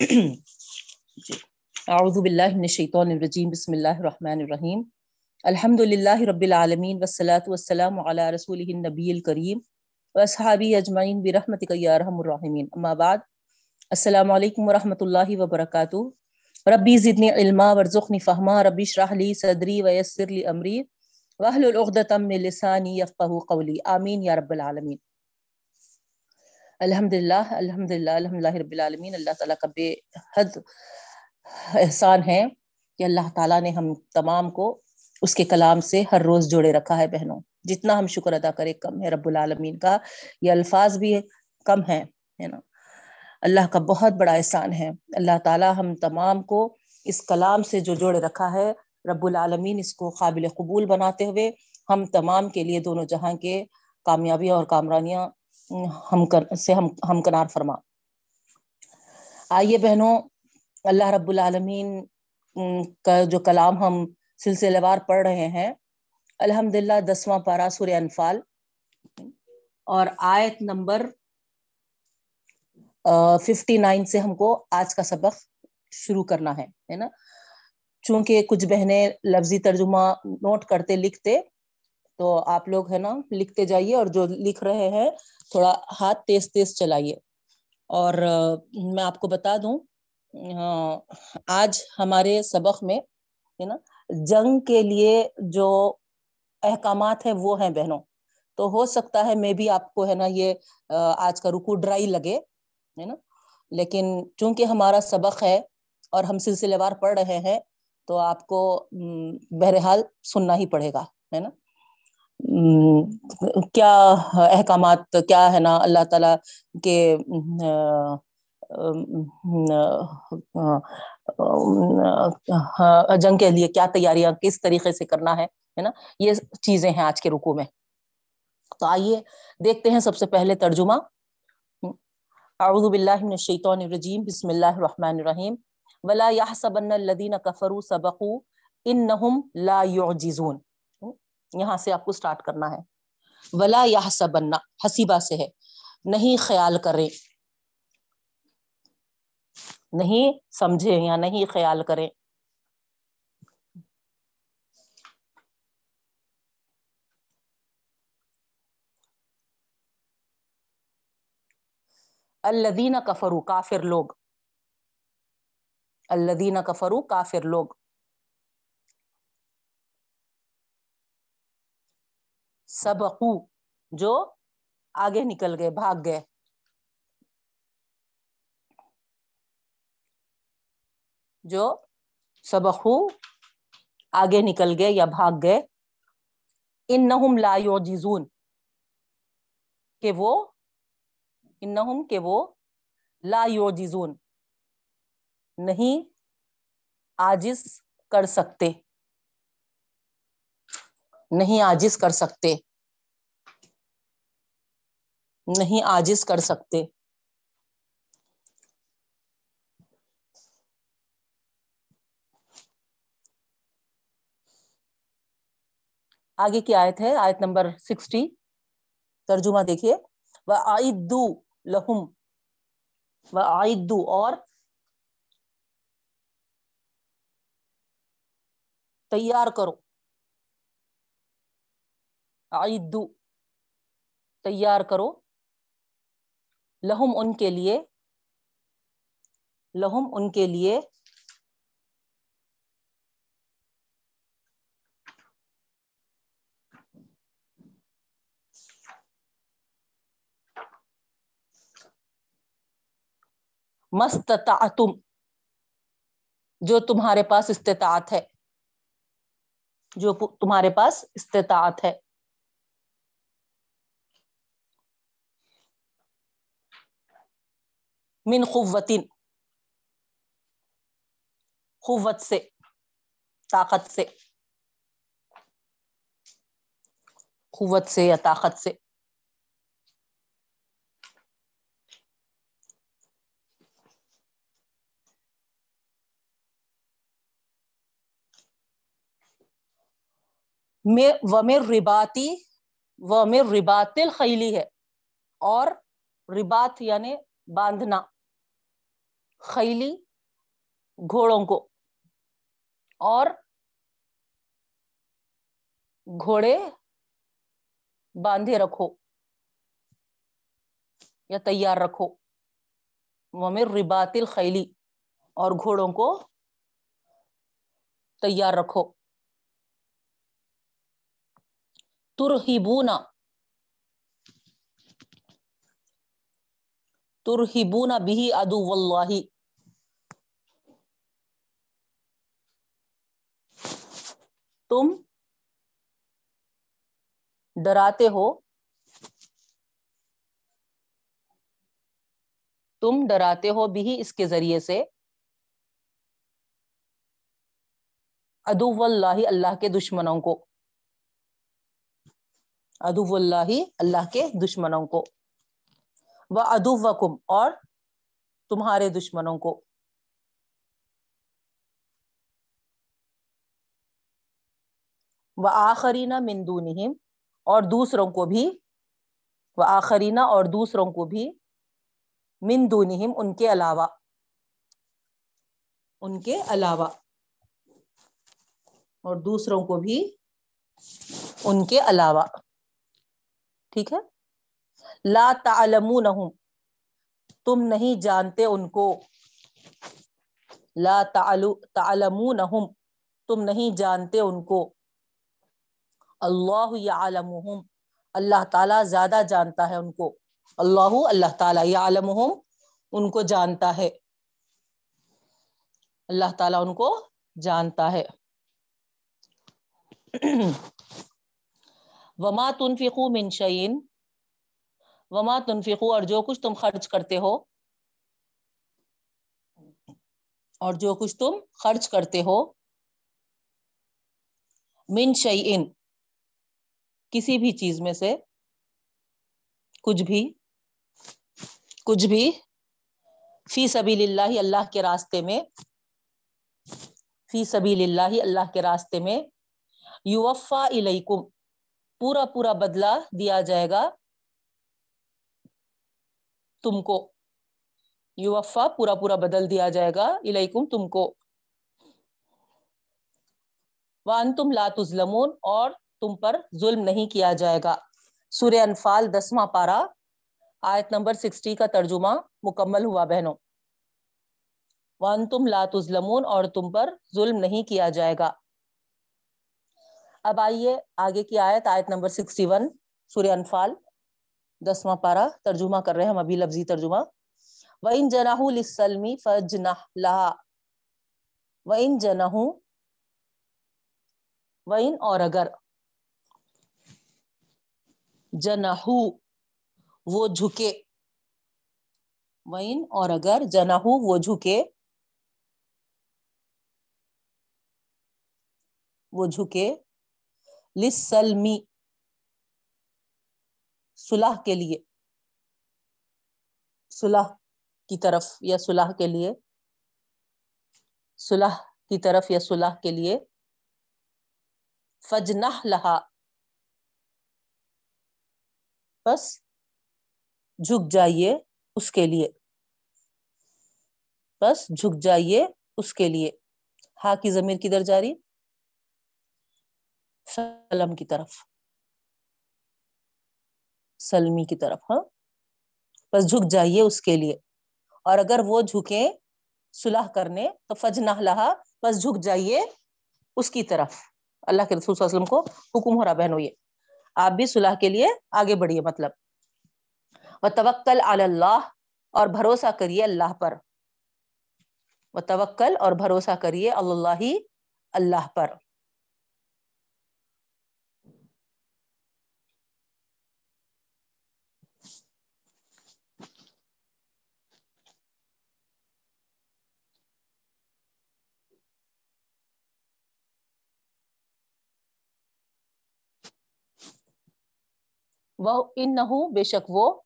جی۔ اعوذ باللہ من الشیطان الرجیم، بسم اللہ الرحمن الرحیم۔ الحمد للہ رب العالمین، والصلاة والسلام علی رسولہ النبی الکریم واصحابی اجمعین برحمتک یا ارحم الراحمین۔ اما بعد، السلام علیکم ورحمۃ اللہ وبرکاتہ۔ ربی زدنی علما، ورزقنی فہما، ربی اشرح لی صدری ویسر لی امری، واحلل عقدۃ من لسانی یفقهوا قولی۔ آمین یا رب العالمین۔ الحمد للہ الحمد للہ الحمد للہ رب العالمین، اللہ تعالیٰ کا بے حد احسان ہے کہ اللہ تعالیٰ نے ہم تمام کو اس کے کلام سے ہر روز جوڑے رکھا ہے بہنوں۔ جتنا ہم شکر ادا کرے کم ہے رب العالمین کا۔ یہ الفاظ بھی کم ہے نا؟ اللہ کا بہت بڑا احسان ہے۔ اللہ تعالیٰ ہم تمام کو اس کلام سے جو جوڑے رکھا ہے، رب العالمین اس کو قابل قبول بناتے ہوئے ہم تمام کے لیے دونوں جہاں کے کامیابیاں اور کامرانیاں ہم کر سے ہم ہم کنار فرما۔ آئیے بہنوں، اللہ رب العالمین کا جو کلام ہم سلسلے وار پڑھ رہے ہیں الحمد للہ دسواں پارا سور انفال۔ اور آیت نمبر ففٹی نائن سے ہم کو آج کا سبق شروع کرنا ہے نا؟ چونکہ کچھ بہنیں لفظی ترجمہ نوٹ کرتے، لکھتے تو آپ لوگ ہے نا لکھتے جائیے اور جو لکھ رہے ہیں، تھوڑا ہاتھ تیز تیز چلائیے۔ اور میں آپ کو بتا دوں، آج ہمارے سبق میں، ہے نا، جنگ کے لیے جو احکامات ہیں وہ ہیں بہنوں۔ تو ہو سکتا ہے میں بھی آپ کو ہے نا یہ، آج کا رکو ڈرائی لگے، ہے نا۔ لیکن چونکہ ہمارا سبق ہے اور ہم سلسلے وار پڑھ رہے ہیں، تو آپ کو بہرحال سننا ہی پڑے گا، ہے نا۔ کیا احکامات، کیا ہے نا اللہ تعالی کے جنگ کے لیے کیا تیاریاں، کس طریقے سے کرنا ہے نا؟ یہ چیزیں ہیں آج کے رکو میں۔ تو آئیے دیکھتے ہیں سب سے پہلے ترجمہ۔ اعوذ باللہ من الشیطان الرجیم، بسم اللہ الرحمن الرحیم۔ ولا يحسبن الذين كفروا سبقوا انهم لا يعجزون۔ یہاں سے آپ کو سٹارٹ کرنا ہے۔ ولا يحسبن حسیبہ سے ہے۔ نہیں خیال کریں۔ نہیں سمجھے یا نہیں خیال کریں۔ الدین کفرو کافر لوگ۔ الدین کفرو کافر لوگ۔ سبقو، جو آگے نکل گئے، بھاگ گئے۔ جو سبقو آگے نکل گئے یا بھاگ گئے۔ انہم لا یعجزون، کہ وہ، انہم کہ وہ لا یعجزون، نہیں آجز کر سکتے۔ نہیں آجز کر سکتے۔ نہیں آجز کر سکتے۔ آگے کی آیت ہے، آیت نمبر سکسٹی۔ ترجمہ دیکھیے۔ وہ آئدو لہم و آئدو اور تیار کرو۔ آئدو تیار کرو۔ لہم ان کے لیے، لہم ان کے لیے۔ مستطعتم، جو تمہارے پاس استطاعت ہے۔ جو تمہارے پاس استطاعت ہے۔ من قوتن قوت سے، طاقت سے. قوت سے یا طاقت سے. ومر رباتی ومر ربات الخیلی ہے اور ربات یعنی باندھنا. خیلی گھوڑوں کو اور گھوڑے باندھے رکھو یا تیار رکھو۔ ممر ربات الخیلی اور گھوڑوں کو تیار رکھو۔ ترہبونا ترہبونا بھی ادو اللہ تم ڈراتے ہو۔ تم ڈراتے ہو بھی اس کے ذریعے سے۔ ادو اللہ اللہ کے دشمنوں کو۔ ادو اللہ اللہ کے دشمنوں کو۔ وہ ادو وکم اور تمہارے دشمنوں کو۔ وہ آخرینہ مندونہم اور دوسروں کو بھی۔ وہ آخرینہ اور دوسروں کو بھی من دونہم، ان کے علاوہ۔ ان کے علاوہ۔ اور دوسروں کو بھی ان کے علاوہ۔ ٹھیک ہے؟ لا تعلمونہم۔ تم نہیں جانتے ان کو۔ لا تعلمونہم۔ تم نہیں جانتے ان کو۔ اللہ یعلمہم۔ اللہ تعالی زیادہ جانتا ہے ان کو۔ اللہ اللہ تعالی یعلمہم۔ ان کو جانتا ہے۔ اللہ تعالیٰ ان کو جانتا ہے۔ وما تنفقو من شعین وما تنفقو اور جو کچھ تم خرچ کرتے ہو، اور جو کچھ تم خرچ کرتے ہو، من شعین کسی بھی چیز میں سے، کچھ بھی کچھ بھی فی سبیل اللہ اللہ کے راستے میں فی سبیل اللہ اللہ کے راستے میں یوفا الیکم پورا پورا بدلہ دیا جائے گا۔ تم کو۔ یوفا پورا پورا بدل دیا جائے گا۔ الیکم تم کو۔ وان تم لاتظلمون اور تم پر ظلم نہیں کیا جائے گا۔ سورہ انفال دسواں پارا آیت نمبر سکسٹی کا ترجمہ مکمل ہوا بہنوں۔ وان تم لاتظلمون اور تم پر ظلم نہیں کیا جائے گا۔ اب آئیے آگے کی آیت آیت نمبر سکسٹی ون، سورہ انفال۔ دسواں پارا ترجمہ کر رہے ہیں ہم، ابھی لفظی ترجمہ۔ وَإِن جَنَحُ لِلسَّلْمِ فَجْنَحْ لَهَا۔ وَإِن جَنَحُ وَإِن اور اگر جنحو وہ جھکے۔ وَإِن اور اگر جنحو وہ جھکے۔ وہ جھکے۔ لِلسَّلْمِ صلح کے لیے۔ صلح کی طرف یا صلح کے لیے۔ صلح کی طرف یا صلح کے لیے۔ فجنح لہا بس جھک جائیے اس کے لیے۔ بس جھک جائیے اس کے لیے۔ ہا کی ضمیر کدھر جاری سلم کی طرف۔ سلمی کی طرف ہاں؟ بس جھک جائیے اس کے لیے۔ اور اگر وہ جھکے صلح کرنے، تو فج نہ لہا، بس جھک جائیے اس کی طرف۔ اللہ کے رسول صلی اللہ علیہ وسلم کو حکم ہو رہا بہنوں، یہ۔ آپ بھی صلح کے لیے آگے بڑھیے مطلب۔ وہ توکل اللہ اور بھروسہ کریے اللہ پر۔ وہ توکل اور بھروسہ کریے اللہ اللہ پر۔ وہ ان نہ بے شک وہ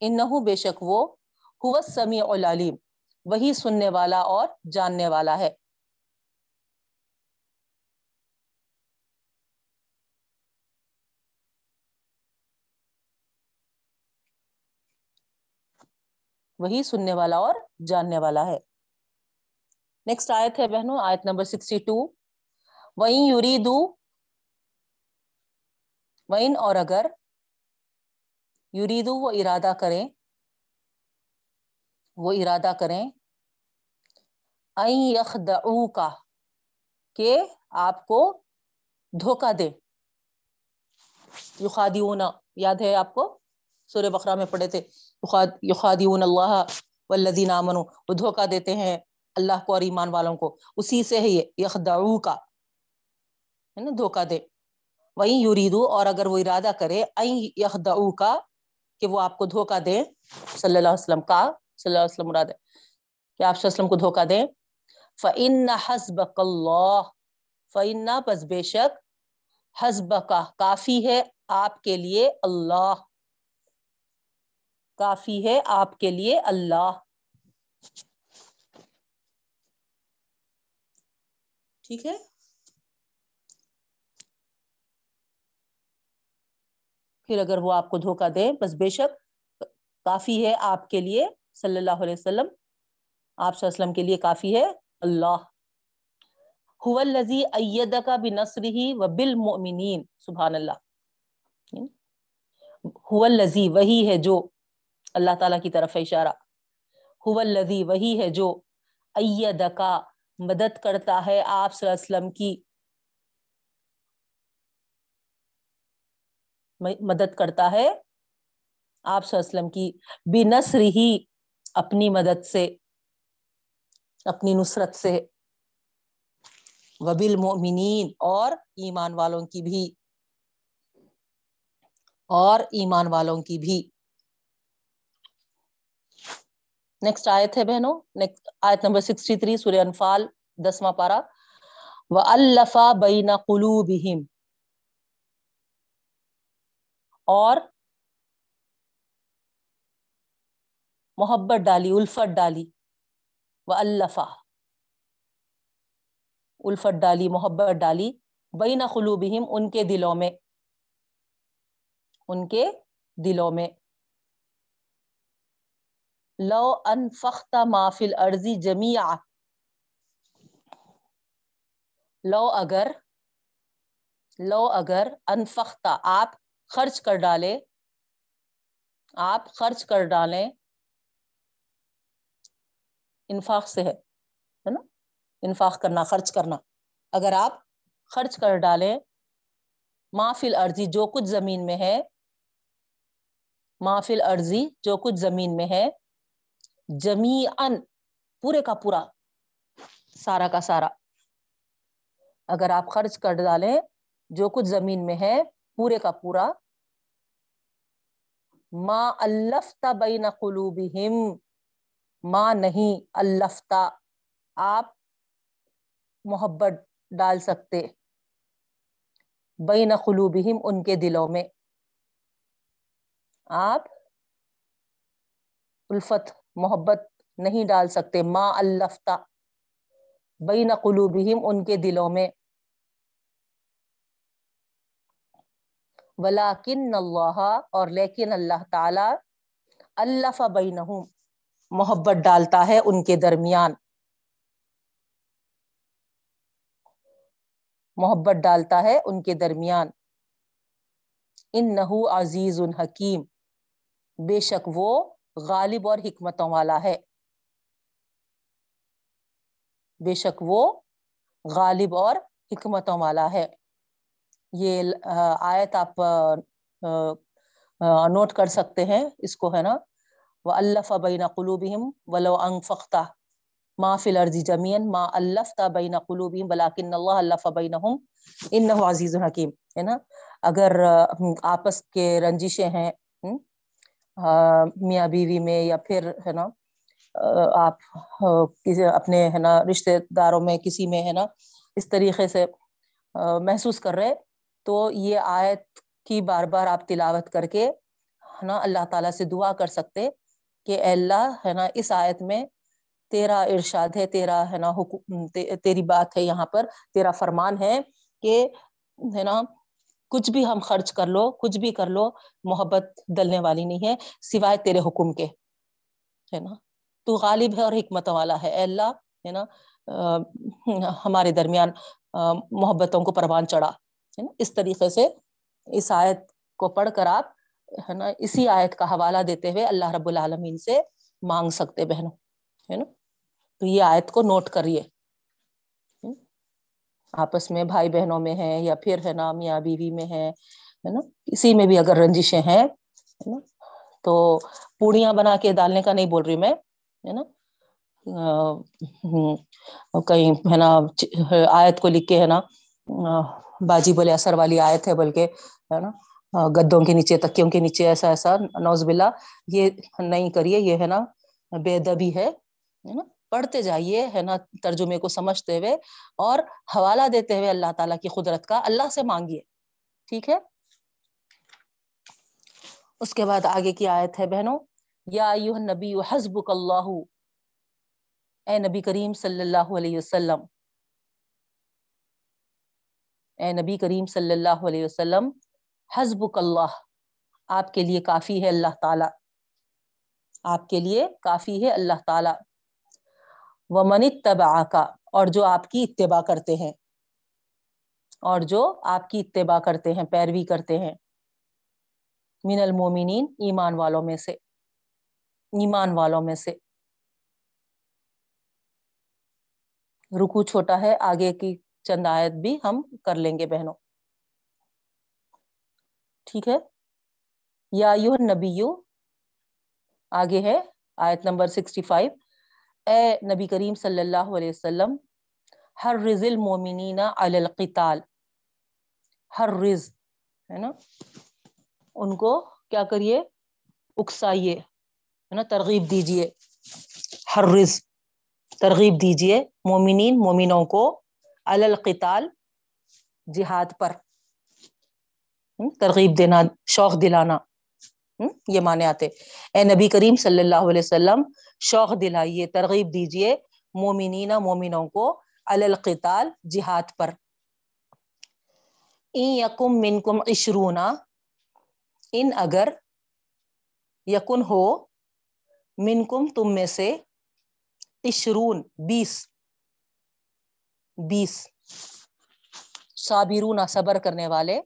ان نہ بے شک وہ، ہو سمیع العلیم، وہی سننے والا اور جاننے والا ہے۔ وہی سننے والا اور جاننے والا ہے۔ نیکسٹ آیت ہے بہنوں، آیت نمبر سکسٹی ٹو وہیں یوریدو وین اور اگر یوریدو وہ ارادہ کریں، وہ ارادہ کریں یخدعو کا کہ آپ کو دھوکہ دے یخادیون یاد ہے آپ کو؟ سورہ بقرہ میں پڑھے تھے۔ یخادیون اللہ والذین آمنوا، وہ دھوکہ دیتے ہیں اللہ کو اور ایمان والوں کو۔ اسی سے ہے یہ یخدعو کا ہے نا؟ دھوکہ دے وہیں یوریدو اور اگر وہ ارادہ کرے یخدعو کا کہ وہ آپ کو دھوکہ دے صلی اللہ علیہ وسلم کا، صلی اللہ علیہ وسلم مراد ہے کہ آپ صلی اللہ علیہ وسلم کو دھوکہ دیں۔ فَإِنَّ حَسْبَكَ اللَّهِ، فَإِنَّ پس بے شک حَسْبَكَ کافی ہے آپ کے لیے اللہ۔ کافی ہے آپ کے لیے اللہ۔ ٹھیک ہے؟ پھر اگر وہ آپ کو دھوکہ دے، بس بے شک کافی ہے آپ کے لیے، صلی اللہ علیہ وسلم۔ آپ صلی اللہ علیہ وسلم کے لیے کافی ہے۔ اللہ۔ هو الذی ایدک بنصرہ وبالمؤمنین۔ سبحان اللہ هو الذی وہی ہے جو اللہ تعالیٰ کی طرف اشارہ۔ هو الذی وہی ہے جو ایدک مدد کرتا ہے آپ صلی اللہ علیہ وسلم کی مدد کرتا ہے۔ آپ صلی اللہ علیہ وسلم کی بنصر ہی اپنی مدد سے، اپنی نصرت سے وبل مومنین اور ایمان والوں کی بھی، اور ایمان والوں کی بھی۔ نیکسٹ آیت ہے بہنوں آیت نمبر سکسٹی تھری سورہ انفال، دسواں پارا و الفا بین قلوبہم اور محبت ڈالی، الفت ڈالی و الفا الفت ڈالی، محبت ڈالی بین قلوبہم ان کے دلوں میں۔ ان کے دلوں میں۔ لو انفخت ما فی الارض جميعا۔ لو اگر لو اگر انفخت آپ خرچ کر ڈالے، آپ خرچ کر ڈالیں، انفاق سے ہے نا؟ انفاق کرنا، خرچ کرنا۔ اگر آپ خرچ کر ڈالیں مافل ارضی جو کچھ زمین میں ہے مافل ارضی جو کچھ زمین میں ہے جمی پورے کا پورا، سارا کا سارا۔ اگر آپ خرچ کر ڈالیں، جو کچھ زمین میں ہے پورے کا پورا. ما الفتا بین قلوبہم ماں نہیں الفتا آپ محبت ڈال سکتے. بین قلوبہم ان کے دلوں میں. آپ الفت، محبت نہیں ڈال سکتے. ما الفتا بین قلوبہم ان کے دلوں میں. ولاکن اللہ اور لیکن اللہ تعالی اللہ بینہم محبت ڈالتا ہے ان کے درمیان۔ محبت ڈالتا ہے ان کے درمیان۔ ان نحو عزیز الحکیم بے شک وہ غالب اور حکمتوں والا ہے۔ بے شک وہ غالب اور حکمتوں والا ہے۔ یہ آیت آپ نوٹ کر سکتے ہیں۔ اس کو ہے نا وہ اللہ بین قلوبہم ولو انفقتا ما فی الارض جمین ما الفتا بین قلوبہم بلاکن اللہ الف بینہم انہ عزیز حکیم ہے نا، اگر آپس کے رنجشیں ہیں میاں بیوی میں یا پھر ہے نا آپ اپنے ہے نا رشتے داروں میں کسی میں ہے نا، اس طریقے سے محسوس کر رہے تو یہ آیت کی بار بار آپ تلاوت کر کے، ہے نا، اللہ تعالیٰ سے دعا کر سکتے کہ اے اللہ، ہے نا، اس آیت میں تیرا ارشاد ہے، تیرا، ہے نا، حکم تیری بات ہے یہاں پر، تیرا فرمان ہے کہ، ہے نا، کچھ بھی ہم خرچ کر لو، کچھ بھی کر لو، محبت دلنے والی نہیں ہے، سوائے تیرے حکم کے، ہے نا۔ تو غالب ہے اور حکمت والا ہے۔ اے اللہ، ہے نا ہمارے درمیان محبتوں کو پروان چڑھا۔ ہے نا؟ اس طریقے سے اس آیت کو پڑھ کر آپ ہے نا، اسی آیت کا حوالہ دیتے ہوئے اللہ رب العالمین سے مانگ سکتے بہنوں، ہے نا؟ تو یہ آیت کو نوٹ کریے۔ آپس میں بھائی بہنوں میں ہے یا پھر ہے نا میاں بیوی میں ہے نا؟ اسی میں بھی اگر رنجشیں ہیں نا؟ تو پوڑیاں بنا کے ڈالنے کا نہیں بول رہی میں، ہے نا؟ کہیں ہے نا آیت کو لکھ کے ہے نا باجی بولے اثر والی آیت ہے، بلکہ ہے نا گدوں کے نیچے، تکیوں کے نیچے، ایسا ایسا نوز بلا یہ نہیں کریے، یہ ہے نا، بے دبی ہے نا، پڑھتے جائیے، ہے نا، ترجمے کو سمجھتے ہوئے، اور حوالہ دیتے ہوئے اللہ تعالیٰ کی قدرت کا اللہ سے مانگیے، ٹھیک ہے؟ اس کے بعد آگے کی آیت ہے بہنوں، یا نبی حسبک اللہ، اے نبی کریم صلی اللہ علیہ وسلم اے نبی کریم صلی اللہ علیہ وسلم، حسبک اللہ، آپ کے لیے کافی ہے اللہ تعالی۔ آپ کے لیے کافی ہے اللہ تعالی۔ وہ منت کا اور جو آپ کی اتباع کرتے ہیں۔ اور جو آپ کی اتباع کرتے ہیں، پیروی کرتے ہیں۔ من المومنین، ایمان والوں میں سے۔ ایمان والوں میں سے۔ رکو چھوٹا ہے، آگے کی چند آیت بھی ہم کر لیں گے بہنوں۔ ٹھیک ہے؟ یا یو نبیو آگے ہے آیت نمبر سکسٹی فائیو۔ اے نبی کریم صلی اللہ علیہ وسلم ہر رز المومنین علی القتال۔ ہر رز ہے نا؟ ان کو کیا کریے؟ اکسائیے، ہے نا؟ ترغیب دیجیے۔ ہر رز ترغیب دیجیے مومنین مومنوں کو۔ القتال جہاد پر۔ ترغیب دینا، شوق دلانا۔ یہ مانے آتے۔ اے نبی کریم صلی اللہ علیہ وسلم، شوق دلائیے، ترغیب دیجیے مومنین مومنوں کو القتال جہاد پر۔ این یکم منکم عشرونا، ان اگر یکن ہو، منکم تم میں سے عشرون، بیس۔ بیس صابرون صبر کرنے والے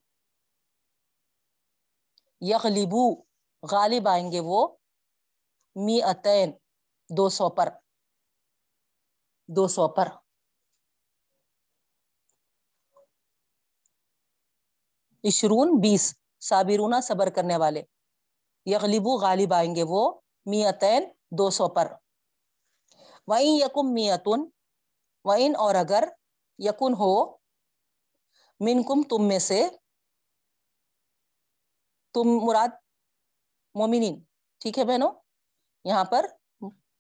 یغلبو، غالب آئیں گے وہ می اتین دو سو پر، دو سو پر۔ عشرون، بیس صابرون صبر کرنے والے یغلبو، غالب آئیں گے وہ می اتین دو سو پر۔ وئیں یکم میتن وئن اور اگر یکن ہو، منکم تم میں سے، تم مراد مومنین۔ ٹھیک ہے بہنوں؟ یہاں پر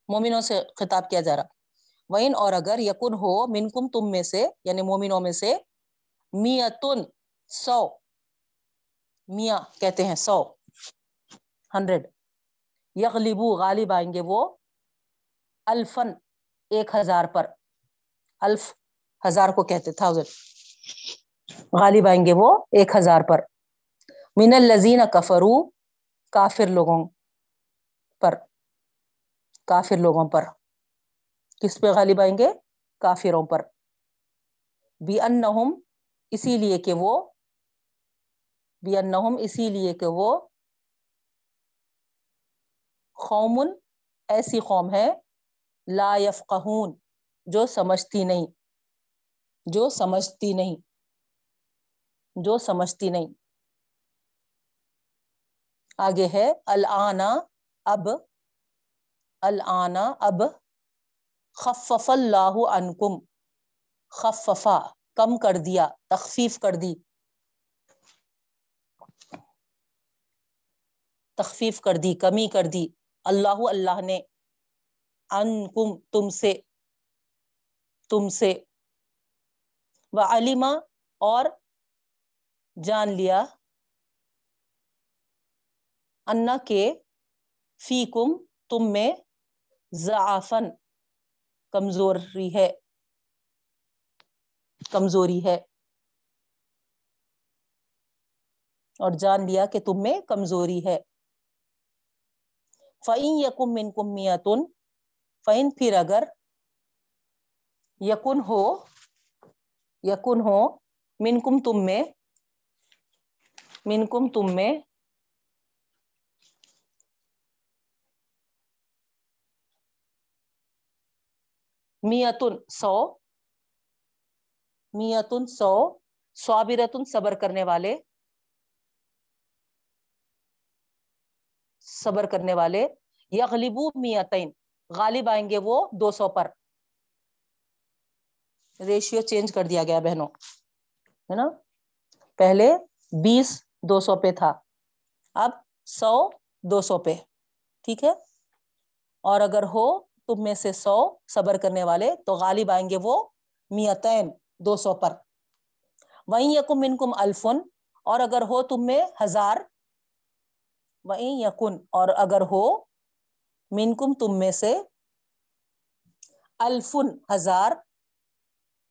مومنوں سے خطاب کیا جا رہا۔ وین اور اگر یکن ہو، منکم تم میں سے یعنی مومنوں میں سے، میتن، سو۔ میاں کہتے ہیں سو۔ ہنڈریڈ۔ یغلبو، غالب آئیں گے وہ، الفن، ایک ہزار پر۔ الف۔ ہزار کو کہتے تھاؤزینڈ غالب آئیں گے وہ ایک ہزار پر. من الزین کفرو کافر لوگوں پر. کافر لوگوں پر. کس پہ غالب آئیں گے؟ کافروں پر. بی ان اسی لیے کہ وہ بی ان اسی لیے کہ وہ قومن ایسی قوم ہے لا یفقہون، جو سمجھتی نہیں. جو سمجھتی نہیں، جو سمجھتی نہیں۔ آگے ہے النا اب النا اب خفف اللہ عنکم۔ خففا، کم کر دیا، تخفیف کر دی۔ تخفیف کر دی، کمی کر دی۔ اللہ اللہ نے انکم تم سے تم سے و علیما اور جان لیا۔ انا کے فی کم تم میں ضعفن کمزوری ہے کمزوری ہے۔ اور جان لیا کہ تم میں کمزوری ہے۔ فعین یقم من کم میتن فعین پھر اگر یقن ہو یقن ہو من کم تم میں من کم تم میں۔ میتن سو میتن سو سوابرتن صبر کرنے والے۔ صبر کرنے والے۔ یغلبو میتین، غالب آئیں گے وہ دو سو پر۔ ریشیو چینج کر دیا گیا بہنوں، ہے نا؟ پہلے بیس دو سو پہ تھا، اب سو دو سو پہ، ٹھیک ہے؟ اور اگر ہو تم میں سے سو صبر کرنے والے، تو غالب آئیں گے وہ میتین دو سو پر۔ وہیں یکم انکم الفن، اور اگر ہو تم میں ہزار وہیں یقن اور اگر ہو منکم تم میں سے الفن ہزار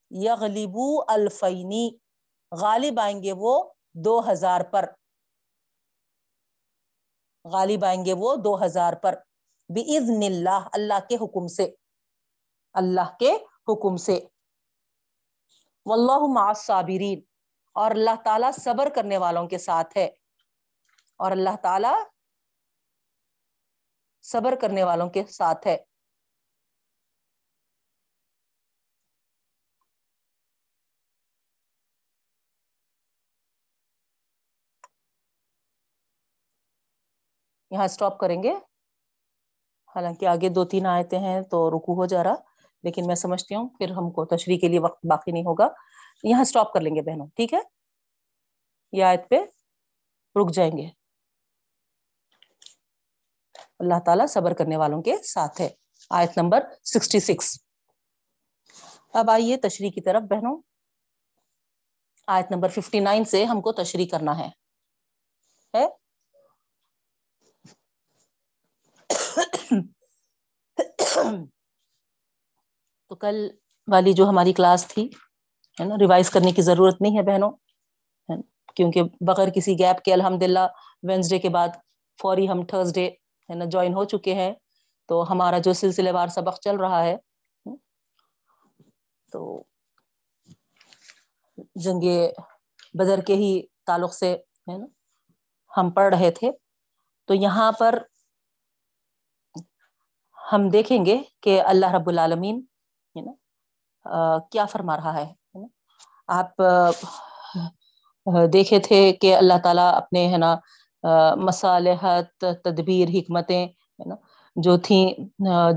یغلبو الفینی۔ غالب آئیں گے وہ دو ہزار پر۔ غالب آئیں گے وہ دو ہزار پر۔ بِإِذْنِ اللہ اللہ کے حکم سے۔ اللہ کے حکم سے۔ واللہ مع الصابرین۔ اور اللہ تعالیٰ صبر کرنے والوں کے ساتھ ہے۔ اور اللہ تعالی صبر کرنے والوں کے ساتھ ہے۔ یہاں اسٹاپ کریں گے۔ حالانکہ آگے دو تین آیتیں ہیں تو رکو ہو جا رہا، لیکن میں سمجھتی ہوں پھر ہم کو تشریح کے لیے وقت باقی نہیں ہوگا۔ یہاں اسٹاپ کر لیں گے بہنوں، ٹھیک ہے؟ یہ آیت پہ رک جائیں گے۔ اللہ تعالیٰ صبر کرنے والوں کے ساتھ ہے۔ آیت نمبر سکسٹی سکس اب آئیے تشریح کی طرف بہنوں۔ آیت نمبر ففٹی نائن سے ہم کو تشریح کرنا ہے؟ تو کل والی جو ہماری کلاس تھی، ہے نا، ریوائز کرنے کی ضرورت نہیں ہے بہنوں کیونکہ بغیر کسی گیپ کے الحمد للہ وینسڈے کے بعد فوری ہم تھرسڈے ہے نا جوائن ہو چکے ہیں۔ تو ہمارا جو سلسلے وار سبق چل رہا ہے، تو جنگ بدر کے ہی تعلق سے، ہے نا، ہم پڑھ رہے تھے۔ تو یہاں پر ہم دیکھیں گے کہ اللہ رب العالمین ہے نا کیا فرما رہا ہے آپ دیکھے تھے کہ اللہ تعالیٰ اپنے، ہے نا مصالحت، تدبیر، حکمتیں ہے نا جو تھیں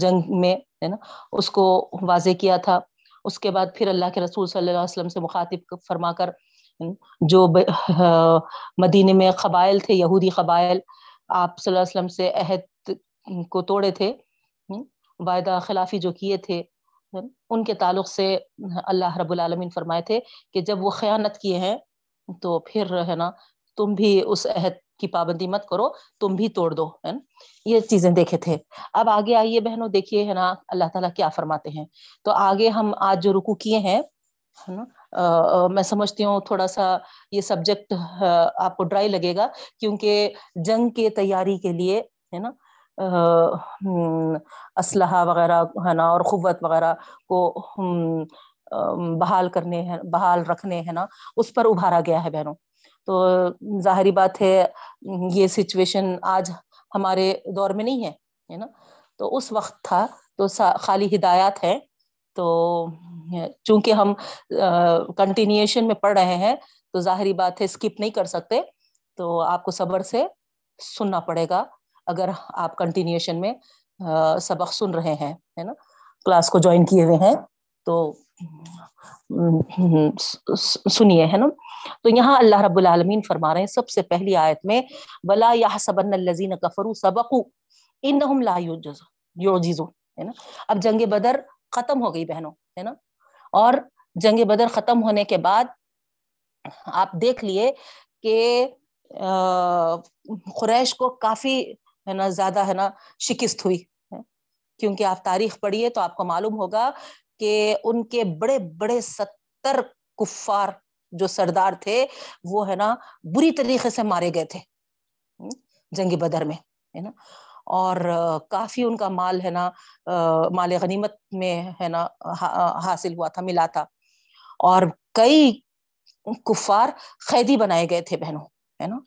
جنگ میں ہے نا اس کو واضح کیا تھا۔ اس کے بعد پھر اللہ کے رسول صلی اللہ علیہ وسلم سے مخاطب فرما کر جو مدینے میں قبائل تھے، یہودی قبائل، آپ صلی اللہ علیہ وسلم سے عہد کو توڑے تھے۔ وعدہ خلافی جو کیے تھے، ان کے تعلق سے اللہ رب العالمین فرمائے تھے کہ جب وہ خیانت کیے ہیں تو پھر ہے نا، تم بھی اس عہد کی پابندی مت کرو، تم بھی توڑ دو، ہے نا؟ یہ چیزیں دیکھے تھے۔ اب آگے آئیے بہنوں، دیکھیے ہے نا، اللہ تعالیٰ کیا فرماتے ہیں۔ تو آگے ہم آج جو رکو کیے ہیں نا میں سمجھتی ہوں تھوڑا سا یہ سبجیکٹ آپ کو ڈرائی لگے گا، کیونکہ جنگ کے تیاری کے لیے، ہے نا اسلحہ وغیرہ ہے نا، اور قوت وغیرہ کو بحال کرنے ہیں، بحال رکھنے ہیں نا، اس پر ابھارا گیا ہے بہنوں۔ تو ظاہری بات ہے، یہ سچویشن آج ہمارے دور میں نہیں ہے نا؟ تو اس وقت تھا، تو خالی ہدایات ہے تو چونکہ ہم کنٹینیوشن میں پڑھ رہے ہیں، تو ظاہری بات ہے اسکپ نہیں کر سکتے۔ تو آپ کو صبر سے سننا پڑے گا۔ اگر آپ کنٹینیوشن میں سبق سن رہے ہیں، ہے نا؟ کلاس کو جوائن کیے ہوئے ہیں، تو سنیے، ہے نا؟ تو یہاں اللہ رب العالمین فرما رہے ہیں، سب سے پہلی آیت میں بلا یا سبن الزین کفرو سبق ان لا ہے نا؟ اب جنگ بدر ختم ہو گئی بہنوں، ہے نا؟ اور جنگ بدر ختم ہونے کے بعد، آپ دیکھ لیے کہ قریش کو کافی ہے نا، زیادہ ہے نا شکست ہوئی کیونکہ آپ تاریخ پڑھیے تو آپ کو معلوم ہوگا کہ ان کے بڑے بڑے ستر کفار جو سردار تھے، وہ ہے نا بری طریقے سے مارے گئے تھے جنگی بدر میں، ہے نا۔ اور کافی ان کا مال ہے نا مال غنیمت میں ہے نا حاصل ہوا تھا، ملا تھا۔ اور کئی کفار قیدی بنائے گئے تھے بہنوں، ہے نا۔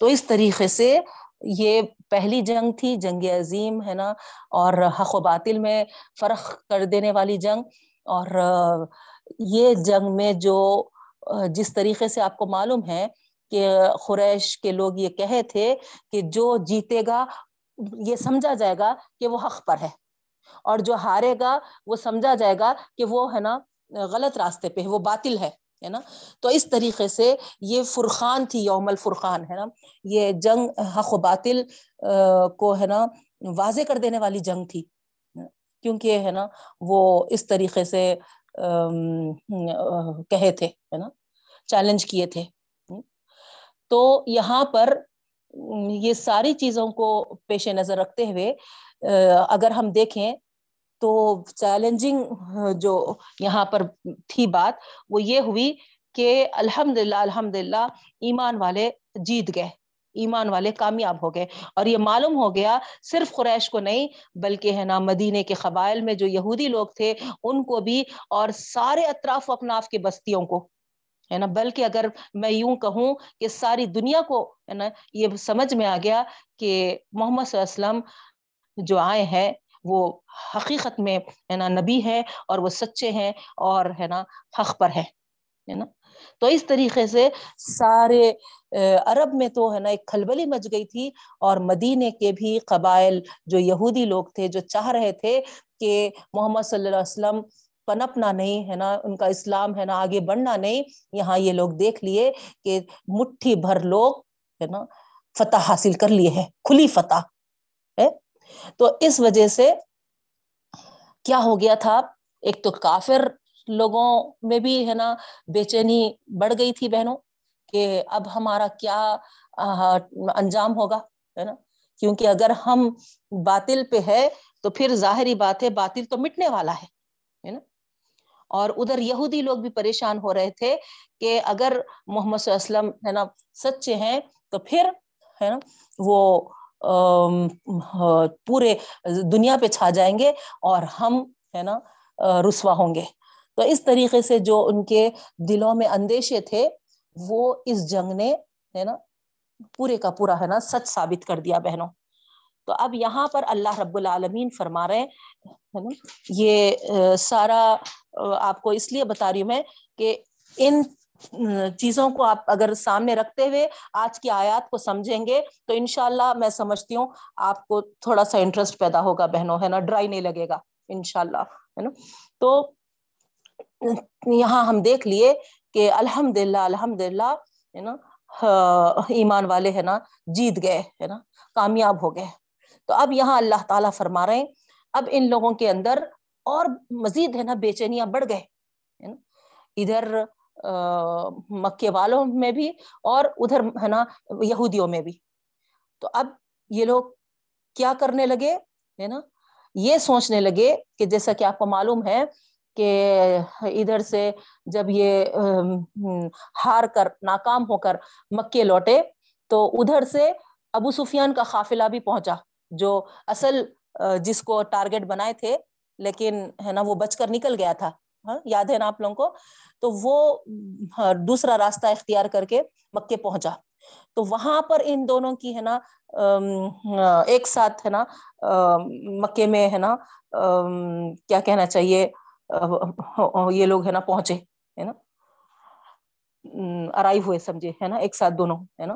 تو اس طریقے سے یہ پہلی جنگ تھی، جنگ عظیم، ہے نا؟ اور حق و باطل میں فرق کر دینے والی جنگ۔ اور یہ جنگ میں جو جس طریقے سے آپ کو معلوم ہے کہ قریش کے لوگ یہ کہے تھے کہ جو جیتے گا، یہ سمجھا جائے گا کہ وہ حق پر ہے۔ اور جو ہارے گا، وہ سمجھا جائے گا کہ وہ، ہے نا، غلط راستے پہ وہ باطل ہے۔ ہے نا؟ تو اس طریقے سے یہ فرقان تھی، یوم الفرقان، ہے نا؟ یہ جنگ حق و باطل کو، ہے نا، واضح کر دینے والی جنگ تھی۔ کیونکہ، ہے نا، وہ اس طریقے سے کہے تھے، ہے نا، چیلنج کیے تھے۔ تو یہاں پر یہ ساری چیزوں کو پیش نظر رکھتے ہوئے اگر ہم دیکھیں تو چیلنجنگ جو یہاں پر تھی بات، وہ یہ ہوئی کہ الحمد للہ الحمد للہ ایمان والے جیت گئے، ایمان والے کامیاب ہو گئے۔ اور یہ معلوم ہو گیا، صرف قریش کو نہیں، بلکہ ہے نا مدینے کے قبائل میں جو یہودی لوگ تھے، ان کو بھی اور سارے اطراف و اپناف کی بستیوں کو۔ ہے نا، بلکہ اگر میں یوں کہوں کہ ساری دنیا کو، ہے نا، یہ سمجھ میں آ گیا کہ محمد صلی اللہ علیہ وسلم جو آئے ہیں وہ حقیقت میں ہے نا نبی ہے اور وہ سچے ہیں اور ہے نا حق پر ہے نا؟ تو اس طریقے سے سارے عرب میں تو ہے نا ایک کھلبلی مچ گئی تھی اور مدینے کے بھی قبائل جو یہودی لوگ تھے، جو چاہ رہے تھے کہ محمد صلی اللہ علیہ وسلم پنپنا نہیں، ہے نا، ان کا اسلام ہے نا آگے بڑھنا نہیں، یہاں یہ لوگ دیکھ لیے کہ مٹھی بھر لوگ، ہے نا، فتح حاصل کر لیے ہیں، کھلی فتح، ہے؟ تو اس وجہ سے کیا ہو گیا تھا؟ ایک تو کافر لوگوں میں بھی ہے نا بے چینی بڑھ گئی تھی بہنوں کہ اب ہمارا کیا انجام ہوگا، ہے نا؟ کیونکہ اگر ہم باطل پہ ہے تو پھر ظاہری بات ہے، باطل تو مٹنے والا ہے نا؟ اور ادھر یہودی لوگ بھی پریشان ہو رہے تھے کہ اگر محمد صلی اللہ علیہ وسلم، ہے نا، سچے ہیں تو پھر، ہے نا، وہ پورے دنیا پہ چھا جائیں گے اور ہم، ہے نا رسوا ہوں گے۔ تو اس طریقے سے جو ان کے دلوں میں اندیشے تھے، وہ اس جنگ نے، ہے نا، پورے کا پورا، ہے نا، سچ ثابت کر دیا بہنوں۔ تو اب یہاں پر اللہ رب العالمین فرما رہے ہے نا، یہ سارا آپ کو اس لیے بتا رہی ہوں میں کہ ان چیزوں کو آپ اگر سامنے رکھتے ہوئے آج کی آیات کو سمجھیں گے، تو انشاءاللہ میں سمجھتی ہوں آپ کو تھوڑا سا انٹرسٹ پیدا ہوگا بہنوں، ہے نا؟ ڈرائی نہیں لگے گا، انشاءاللہ، ہے نا؟ تو یہاں ہم دیکھ لیے کہ الحمد للہ الحمد للہ ہے نا؟ ہاں، ایمان والے، ہے نا؟ جیت گئے، ہے نا؟ کامیاب ہو گئے۔ تو اب یہاں اللہ تعالیٰ فرما رہے ہیں، اب ان لوگوں کے اندر اور مزید، ہے نا، بے چینیاں بڑھ گئے ادھر مکے والوں میں بھی اور ادھر ہے نا یہودیوں میں بھی۔ تو اب یہ لوگ کیا کرنے لگے؟ ہے نا، یہ سوچنے لگے کہ جیسا کہ آپ کو معلوم ہے کہ ادھر سے جب یہ ہار کر، ناکام ہو کر مکے لوٹے، تو ادھر سے ابو سفیان کا قافلہ بھی پہنچا، جو اصل جس کو ٹارگیٹ بنائے تھے، لیکن ہے نا وہ بچ کر نکل گیا تھا۔ ہاں، یاد ہے نا آپ لوگوں کو؟ تو وہ ہاں، دوسرا راستہ اختیار کر کے مکے پہنچا۔ تو وہاں پر ان دونوں کی ہے نا ہاں، ایک ساتھ ہے نا مکے میں ہے نا کیا کہنا چاہیے؟ یہ لوگ ہے نا، پہنچے، ہے نا۔ ارائی ہوئے، سمجھے، ہے نا، ایک ساتھ دونوں، ہے نا،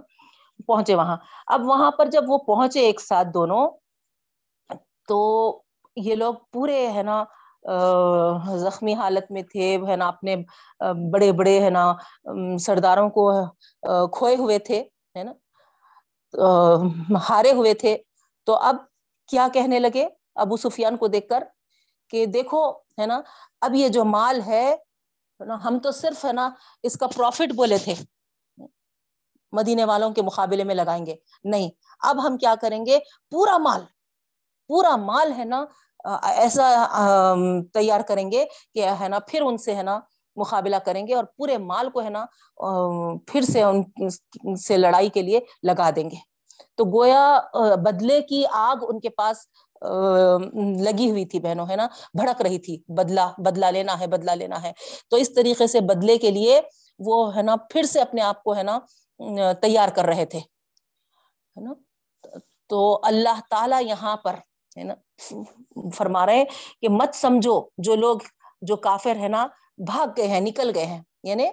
پہنچے وہاں۔ اب وہاں پر جب وہ پہنچے ایک ساتھ دونوں، تو یہ لوگ پورے ہے نا زخمی حالت میں تھے، ہے نا، اپنے بڑے بڑے، ہے نا سرداروں کو کھوئے ہوئے تھے، ہے نا ہارے ہوئے تھے۔ تو اب کیا کہنے لگے؟ ابو سفیان کو دیکھ کر کہ دیکھو، ہے نا، اب یہ جو مال ہے ہم تو صرف، ہے نا، اس کا پروفٹ بولے تھے۔ مدینے والوں کے مقابلے میں لگائیں گے۔ نہیں، اب ہم کیا کریں گے؟ پورا مال پورا مال، ہے نا ایسا تیار کریں گے کہ ہے نا، پھر ان سے ہے نا مقابلہ کریں گے اور پورے مال کو ہے نا پھر سے ان سے لڑائی کے لیے لگا دیں گے۔ تو گویا بدلے کی آگ ان کے پاس لگی ہوئی تھی بہنوں، ہے نا، بھڑک رہی تھی۔ بدلا بدلا لینا ہے، بدلا لینا ہے۔ تو اس طریقے سے بدلے کے لیے وہ ہے نا پھر سے اپنے آپ کو ہے نا تیار کر رہے تھے۔ نا؟ تو اللہ تعالی یہاں پر ہے نا؟ فرما رہے کہ مت سمجھو جو لوگ جو کافر ہے نا، بھاگ گئے ہیں، نکل گئے ہیں۔ یعنی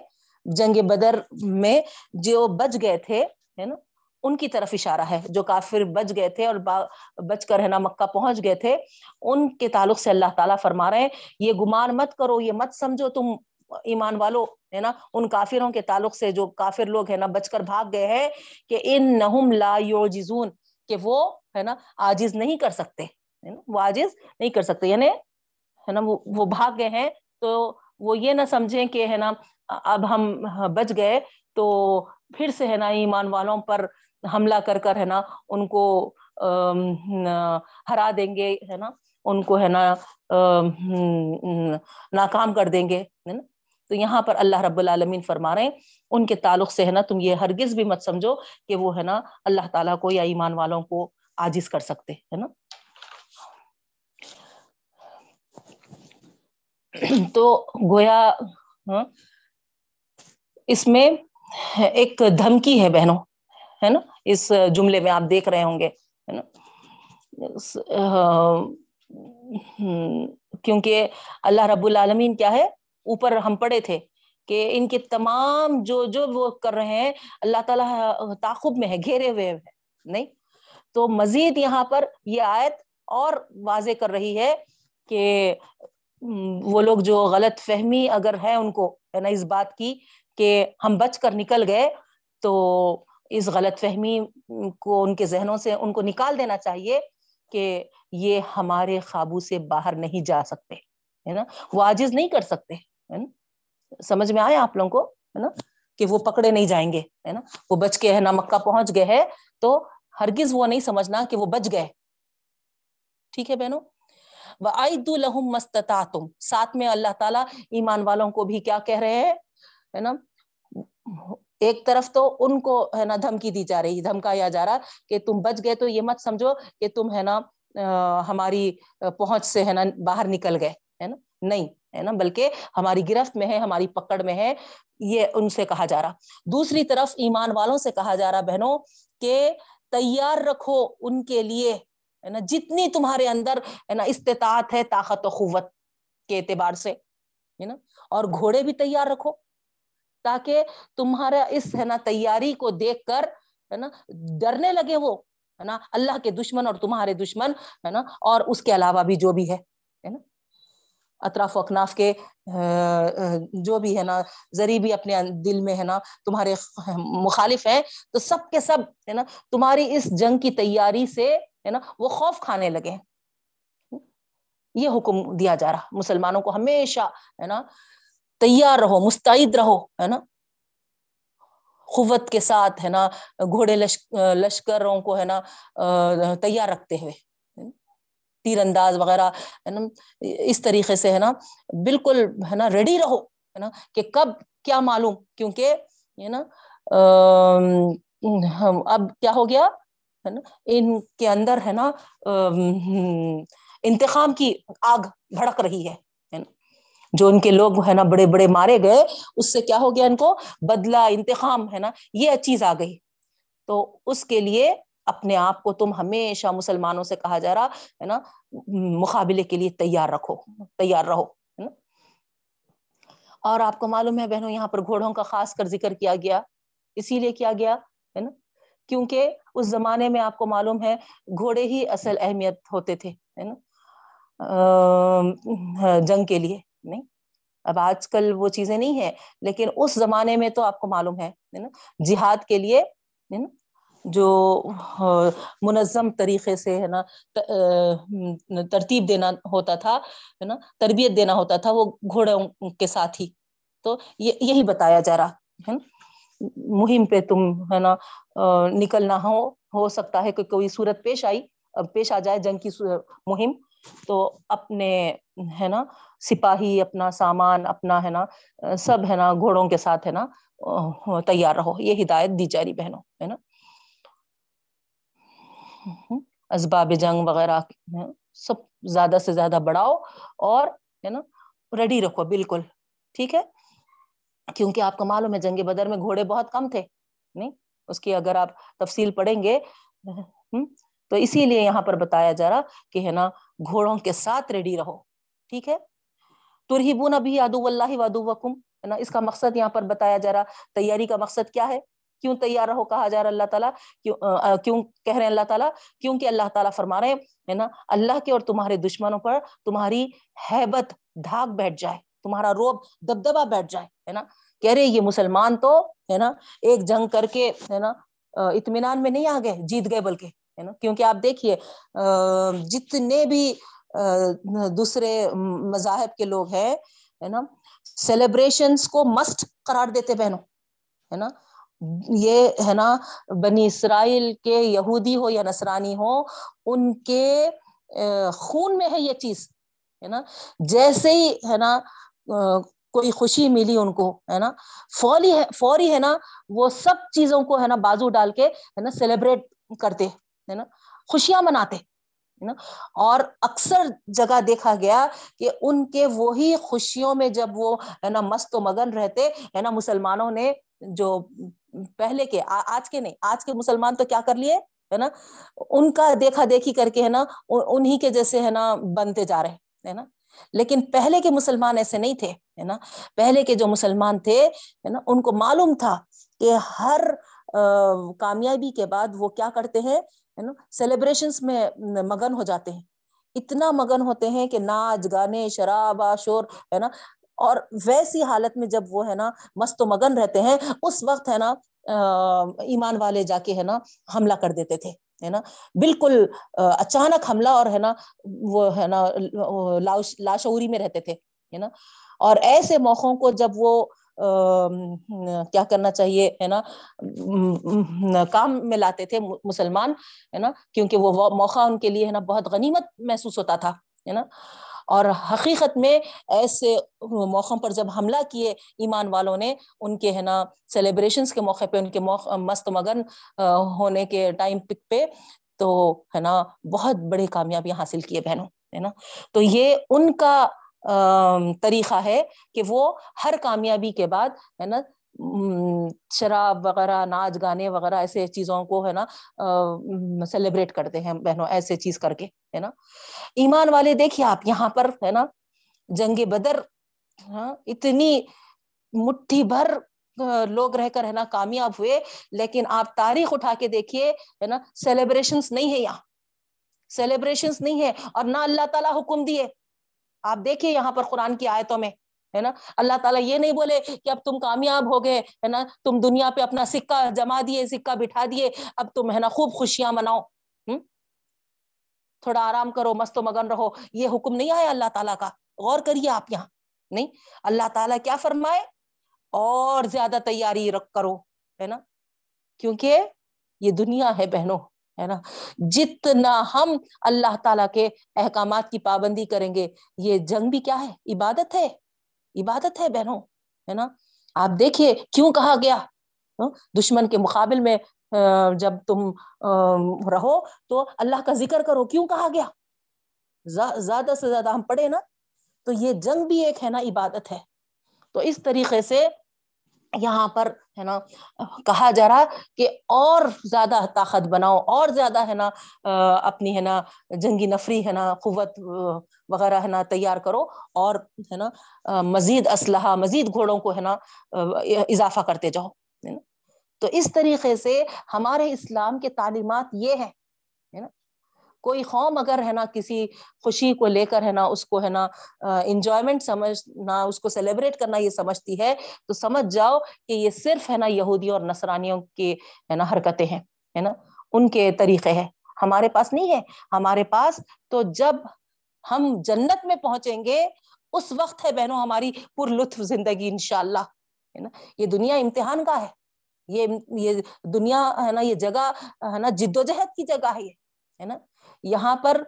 جنگ بدر میں جو بچ گئے تھے، ہے نا؟ ان کی طرف اشارہ ہے۔ جو کافر بچ گئے تھے اور بچ کر ہے نا مکہ پہنچ گئے تھے، ان کے تعلق سے اللہ تعالیٰ فرما رہے ہیں، یہ گمان مت کرو، یہ مت سمجھو تم ایمان والو، ہے نا؟ ان کافروں کے تعلق سے جو کافر لوگ ہے نا، بچ کر بھاگ گئے ہیں کہ ان نہم لا یوجزون کہ وہ ہے نا آجز نہیں کر سکتے وہ آجز نہیں کر سکتے یعنی ہے نا وہ بھاگ گئے ہیں تو وہ یہ نہ سمجھیں کہ ہے نا اب ہم بچ گئے تو پھر سے ہے نا ایمان والوں پر حملہ کر کر ہے نا ان کو ہرا دیں گے ہے نا ان کو ہے نا ناکام کر دیں گے تو یہاں پر اللہ رب العالمین فرما رہے ہیں ان کے تعلق سے ہے نا تم یہ ہرگز بھی مت سمجھو کہ وہ ہے نا اللہ تعالیٰ کو یا ایمان والوں کو آجز کر سکتے، ہے نا؟ تو گویا ہاں، اس میں ایک دھمکی ہے بہنوں، ہے نا؟ اس جملے میں آپ دیکھ رہے ہوں گے، ہے نا؟ ہاں، کیونکہ اللہ رب العالمین کیا ہے؟ اوپر ہم پڑے تھے کہ ان کے تمام جو جو وہ کر رہے ہیں، اللہ تعالیٰ تعاقب میں ہے، گھیرے ہوئے نہیں؟ تو مزید یہاں پر یہ آیت اور واضح کر رہی ہے کہ وہ لوگ جو غلط فہمی اگر ہے ان کو، ہے نا، اس بات کی کہ ہم بچ کر نکل گئے، تو اس غلط فہمی کو ان کے ذہنوں سے، ان کو نکال دینا چاہیے کہ یہ ہمارے قابو سے باہر نہیں جا سکتے، ہے نا، وہ آجز نہیں کر سکتے، ہے نا، سمجھ میں آئے آپ لوگوں کو، ہے نا، کہ وہ پکڑے نہیں جائیں گے، ہے نا، وہ بچ کے ہے نا مکہ پہنچ گئے ہے تو ہرگز وہ نہیں سمجھنا کہ وہ بچ گئے۔ ٹھیک ہے بہنوں؟ الحم مستتا تم ساتھ میں اللہ تعالیٰ ایمان والوں کو بھی کیا کہہ رہے ہیں؟ ہے نا؟ ایک طرف تو ان کو ہے نا دھمکی دی جا رہی، دھمکایا جا رہا کہ تم بچ گئے تو یہ مت سمجھو کہ تم ہے نا ہماری پہنچ سے ہے نا باہر نکل گئے، ہے نا؟ نہیں، ہے نا؟ بلکہ ہماری گرفت میں ہے، ہماری پکڑ میں ہے، یہ ان سے کہا جا رہا۔ دوسری طرف ایمان والوں سے کہا جا رہا بہنوں کہ تیار رکھو ان کے لیے، ہے نا؟ جتنی تمہارے اندر، ہے نا، استطاعت ہے، طاقت و قوت کے اعتبار سے، ہے نا؟ اور گھوڑے بھی تیار رکھو تاکہ تمہارا اس، ہے نا، تیاری کو دیکھ کر، ہے نا، ڈرنے لگے وہ، ہے نا، اللہ کے دشمن اور تمہارے دشمن، ہے نا؟ اور اس کے علاوہ بھی جو بھی ہے نا؟ اطراف و اکناف کے جو بھی ہے نا ذریع بھی اپنے دل میں ہے نا، تمہارے مخالف ہیں، تو سب کے سب ہے نا، تمہاری اس جنگ کی تیاری سے ہے نا، وہ خوف کھانے لگے یہ حکم دیا جا رہا۔ مسلمانوں کو ہمیشہ ہے نا، تیار رہو، مستعد رہو، ہے نا۔ قوت کے ساتھ ہے نا، گھوڑے لشکروں کو ہے نا تیار رکھتے ہوئے۔ تیر انداز وغیرہ ہے نا اس طریقے سے ہے نا بالکل ہے نا ریڈی رہو ہے نا کہ کب کیا معلوم کیونکہ ہے نا اب کیا ہو گیا ہے نا ان کے اندر ہے نا انتخاب کی آگ بھڑک رہی ہے جو ان کے لوگ ہے نا بڑے بڑے مارے گئے اس سے کیا ہو گیا ان کو بدلا انتخاب ہے نا یہ چیز آ گئی تو اس کے لیے اپنے آپ کو تم ہمیشہ مسلمانوں سے کہا جا رہا، ہے نا، مقابلے کے لیے تیار رکھو، تیار رہو اور آپ کو معلوم ہے بہنوں، یہاں پر گھوڑوں کا خاص کر ذکر کیا گیا، اسی لیے کیا گیا، ہے نا۔ کیونکہ اس زمانے میں آپ کو معلوم ہے، گھوڑے ہی اصل اہمیت ہوتے تھے، ہے نا۔ جنگ کے لیے، نہیں۔ اب آج کل وہ چیزیں نہیں ہے لیکن اس زمانے میں تو آپ کو معلوم ہے نا۔ جہاد کے لیے جو منظم طریقے سے، ہے نا ترتیب دینا ہوتا تھا، ہے نا، تربیت دینا ہوتا تھا وہ گھوڑوں کے ساتھ ہی۔ تو یہی بتایا جا رہا، ہے مہم پہ تم، ہے نا نکلنا ہو ہو سکتا ہے کہ کوئی صورت پیش آئی پیش آ جائے جنگ کی مہم۔ تو اپنے، ہے نا، سپاہی، اپنا سامان، اپنا، ہے نا، سب، ہے نا، گھوڑوں کے ساتھ، ہے نا تیار رہو۔ یہ ہدایت دی جا رہی بہنوں، ہے نا۔ ہاں۔ اسباب جنگ وغیرہ سب زیادہ سے زیادہ بڑھاؤ اور ہے نا ریڈی رکھو، بالکل۔ ٹھیک ہے؟ کیونکہ آپ کا معلوم ہے، جنگ بدر میں گھوڑے بہت کم تھے۔ نہیں؟ اس کی اگر آپ تفصیل پڑھیں گے تو اسی لیے یہاں پر بتایا جا رہا کہ ہے نا، گھوڑوں کے ساتھ ریڈی رہو۔ ٹھیک ہے؟ ترہیبون ابھی ادو اللہ ودو وکم ہے نا، اس کا مقصد یہاں پر بتایا جا رہا، تیاری کا مقصد کیا ہے؟ کیوں تیار رہو کہا جا رہا اللہ تعالیٰ؟ کیوں کہہ رہے ہیں اللہ تعالیٰ؟ کیونکہ اللہ تعالیٰ فرما رہے ہیں نا، اللہ کے اور تمہارے دشمنوں پر تمہاری حیبت دھاک بیٹھ جائے، تمہارا روب دبدبا بیٹھ جائے، ہے نا؟ کہہ رہے یہ مسلمان تو، ہے نا، ایک جنگ کر کے، ہے نا اطمینان میں نہیں آ گئے، جیت گئے بلکہ، ہے نا؟ کیونکہ آپ دیکھیے جتنے بھی دوسرے مذاہب کے لوگ ہیں، ہے نا سیلیبریشنس کو مسٹ قرار دیتے بہنوں، ہے نا؟ یہ ہے نا، بنی اسرائیل کے یہودی ہو یا نصرانی ہو، ان کے خون میں ہے یہ چیز، ہے نا؟ جیسے ہی، ہے نا کوئی خوشی ملی ان کو، ہے نا؟ فوری ہے فوری ہے نا، وہ سب چیزوں کو، ہے نا، بازو ڈال کے، ہے نا، سیلیبریٹ کرتے، ہے نا؟ خوشیاں مناتے نا؟ اور اکثر جگہ دیکھا گیا کہ ان کے وہی خوشیوں میں جب وہ، ہے نا، مست و مگن رہتے، ہے نا، مسلمانوں نے جو پہلے کے آج کے نہیں، آج کے مسلمان تو کیا کر لیے؟ ہے نا؟ ان کا دیکھا دیکھی کر کے، ہے نا انہی کے جیسے، ہے نا، بنتے جا رہے، ہے نا؟ لیکن پہلے کے مسلمان ایسے نہیں تھے، ہے نا؟ پہلے کے جو مسلمان تھے، ہے نا، ان کو معلوم تھا کہ ہر کامیابی کے بعد وہ کیا کرتے ہیں نا سیلیبریشن میں مگن ہو جاتے ہیں۔ اتنا مگن ہوتے ہیں کہ ناچ، گانے، شراب شور ہے نا اور ویسی حالت میں جب وہ ہے نا مست و مگن رہتے ہیں، اس وقت ہے نا ایمان والے جا کے ہے نا حملہ کر دیتے تھے، ہے نا؟ بالکل اچانک حملہ اور ہے نا وہ ہے نا لاشعوری میں رہتے تھے، ہے نا؟ اور ایسے موقعوں کو جب وہ کیا کرنا چاہیے، ہے نا کام میں لاتے تھے مسلمان، ہے نا؟ کیونکہ وہ موقع ان کے لیے ہے نا بہت غنیمت محسوس ہوتا تھا، ہے نا؟ اور حقیقت میں ایسے موقع پر جب حملہ کیے ایمان والوں نے، ان کے ہے نا سیلیبریشنس کے موقع پہ، ان کے مست مگن ہونے کے ٹائم پک پہ تو ہے نا بہت بڑی کامیابیاں حاصل کیے بہنوں، ہے نا؟ تو یہ ان کا طریقہ ہے کہ وہ ہر کامیابی کے بعد ہے نا شراب وغیرہ، ناچ گانے وغیرہ ایسے چیزوں کو، ہے نا سیلیبریٹ کرتے ہیں بہنوں، ایسے چیز کر کے، ہے نا۔ ایمان والے، دیکھیے آپ یہاں پر، ہے نا، جنگ بدر ہاں اتنی مٹھی بھر لوگ رہ کر، ہے نا، کامیاب ہوئے، لیکن آپ تاریخ اٹھا کے دیکھیے، ہے نا سیلیبریشن نہیں ہے یہاں۔ سیلیبریشن نہیں ہے اور نہ اللہ تعالیٰ حکم دیے۔ آپ دیکھیے یہاں پر قرآن کی آیتوں میں۔ ہے نا؟ اللہ تعالیٰ یہ نہیں بولے کہ اب تم کامیاب ہو گئے، ہے نا؟ تم دنیا پہ اپنا سکہ جما دیے، سکہ بٹھا دیے، اب تم ہے نا خوب خوشیاں مناؤ۔ تھوڑا آرام کرو، مست و مگن رہو۔ یہ حکم نہیں آیا اللہ تعالیٰ کا۔ غور کریے آپ یہاں۔ نہیں، اللہ تعالیٰ کیا فرمائے؟ اور زیادہ تیاری رکھ کرو، ہے نا؟ کیونکہ یہ دنیا ہے بہنوں، ہے نا؟ جتنا ہم اللہ تعالیٰ کے احکامات کی پابندی کریں گے، یہ جنگ بھی کیا ہے؟ عبادت ہے۔ عبادت ہے بہنوں، ہے نا؟ آپ دیکھیے کیوں کہا گیا؟ ہاں، دشمن کے مقابل میں جب تم رہو تو اللہ کا ذکر کرو، کیوں کہا گیا؟ زیادہ سے زیادہ ہم پڑھے نا، تو یہ جنگ بھی ایک ہے نا، عبادت ہے۔ تو اس طریقے سے یہاں پر، ہے نا، کہا جا رہا کہ اور زیادہ طاقت بناؤ، اور زیادہ، ہے نا اپنی، ہے نا، جنگی نفری، ہے نا، قوت وغیرہ، ہے نا، تیار کرو اور، ہے نا مزید اسلحہ، مزید گھوڑوں کو، ہے نا اضافہ کرتے جاؤ تو اس طریقے سے ہمارے اسلام کے تعلیمات یہ ہے نا کوئی قوم اگر ہے نا، کسی خوشی کو لے کر ہے نا، اس کو ہے نا انجوائمنٹ سمجھنا اس کو سیلیبریٹ کرنا یہ سمجھتی ہے۔ تو سمجھ جاؤ کہ یہ صرف ہے نا یہودی اور نصرانیوں کی ہے نا حرکتیں ہیں، ہے نا؟ ان کے طریقے ہیں۔ ہمارے پاس نہیں ہے۔ ہمارے پاس تو جب ہم جنت میں پہنچیں گے، اس وقت ہے بہنوں ہماری پر لطف زندگی انشاءاللہ، ہے نا؟ یہ دنیا امتحان کا ہے۔ یہ یہ دنیا ہے نا، یہ جگہ ہے نا جد و جہد کی جگہ ہے یہ، ہے نا؟ یہاں پر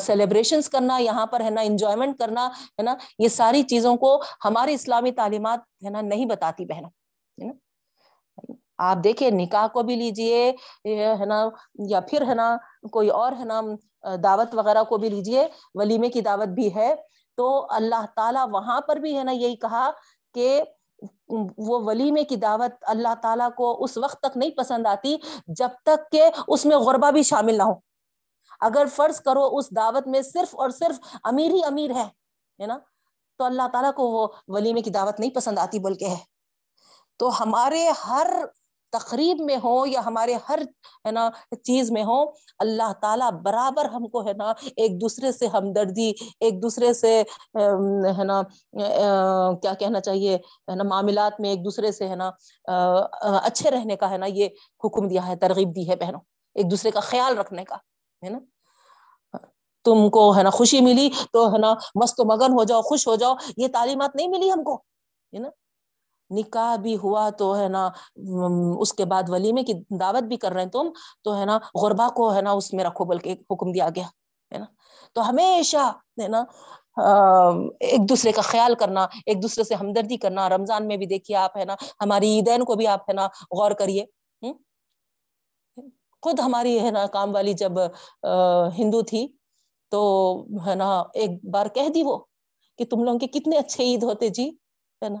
سیلیبریشنس کرنا، یہاں پر، ہے نا انجوائمنٹ کرنا، ہے نا، یہ ساری چیزوں کو ہماری اسلامی تعلیمات، ہے نا، نہیں بتاتی بہنوں، ہے نا۔ آپ دیکھیں، نکاح کو بھی لیجیے ہے نا، یا پھر، ہے نا، کوئی اور، ہے نا، دعوت وغیرہ کو بھی لیجیے، ولیمے کی دعوت بھی ہے۔ تو اللہ تعالیٰ وہاں پر بھی، ہے نا، یہی کہا کہ وہ ولیمے کی دعوت اللہ تعالیٰ کو اس وقت تک نہیں پسند آتی جب تک کہ اس میں غربہ بھی شامل نہ ہو۔ اگر فرض کرو اس دعوت میں صرف اور صرف امیر ہی امیر ہے ہے نا؟ تو اللہ تعالیٰ کو وہ ولیمے کی دعوت نہیں پسند آتی، بلکہ ہے۔ تو ہمارے ہر تقریب میں ہو یا ہمارے ہر، ہے نا، چیز میں ہو، اللہ تعالیٰ برابر ہم کو، ہے نا، ایک دوسرے سے ہمدردی، ایک دوسرے سے ہے نا کیا کہنا چاہیے، ہے نا، معاملات میں ایک دوسرے سے، ہے نا اچھے رہنے کا، ہے نا، یہ حکم دیا ہے، ترغیب دی ہے بہنوں، ایک دوسرے کا خیال رکھنے کا، ہے نا۔ تم کو، ہے نا، خوشی ملی تو، ہے نا، مست و مگن ہو جاؤ، خوش ہو جاؤ، یہ تعلیمات نہیں ملی ہم کو، ہے نا؟ نکاح بھی ہوا تو، ہے نا اس کے بعد ولیمے کی دعوت بھی کر رہے ہیں تم، تو، ہے نا، غربا کو، ہے نا، اس میں رکھو، بلکہ حکم دیا گیا، ہے نا؟ تو ہمیشہ، ہے نا ایک دوسرے کا خیال کرنا، ایک دوسرے سے ہمدردی کرنا، رمضان میں بھی دیکھیے آپ، ہے نا، ہماری عیدین کو بھی آپ، ہے نا، غور کریے خود ہماری، ہے نا، کام والی جب ہندو تھی تو ہے نا ایک بار کہہ دی وہ کہ تم لوگوں کے کتنے اچھے عید ہوتے جی ہے نا؟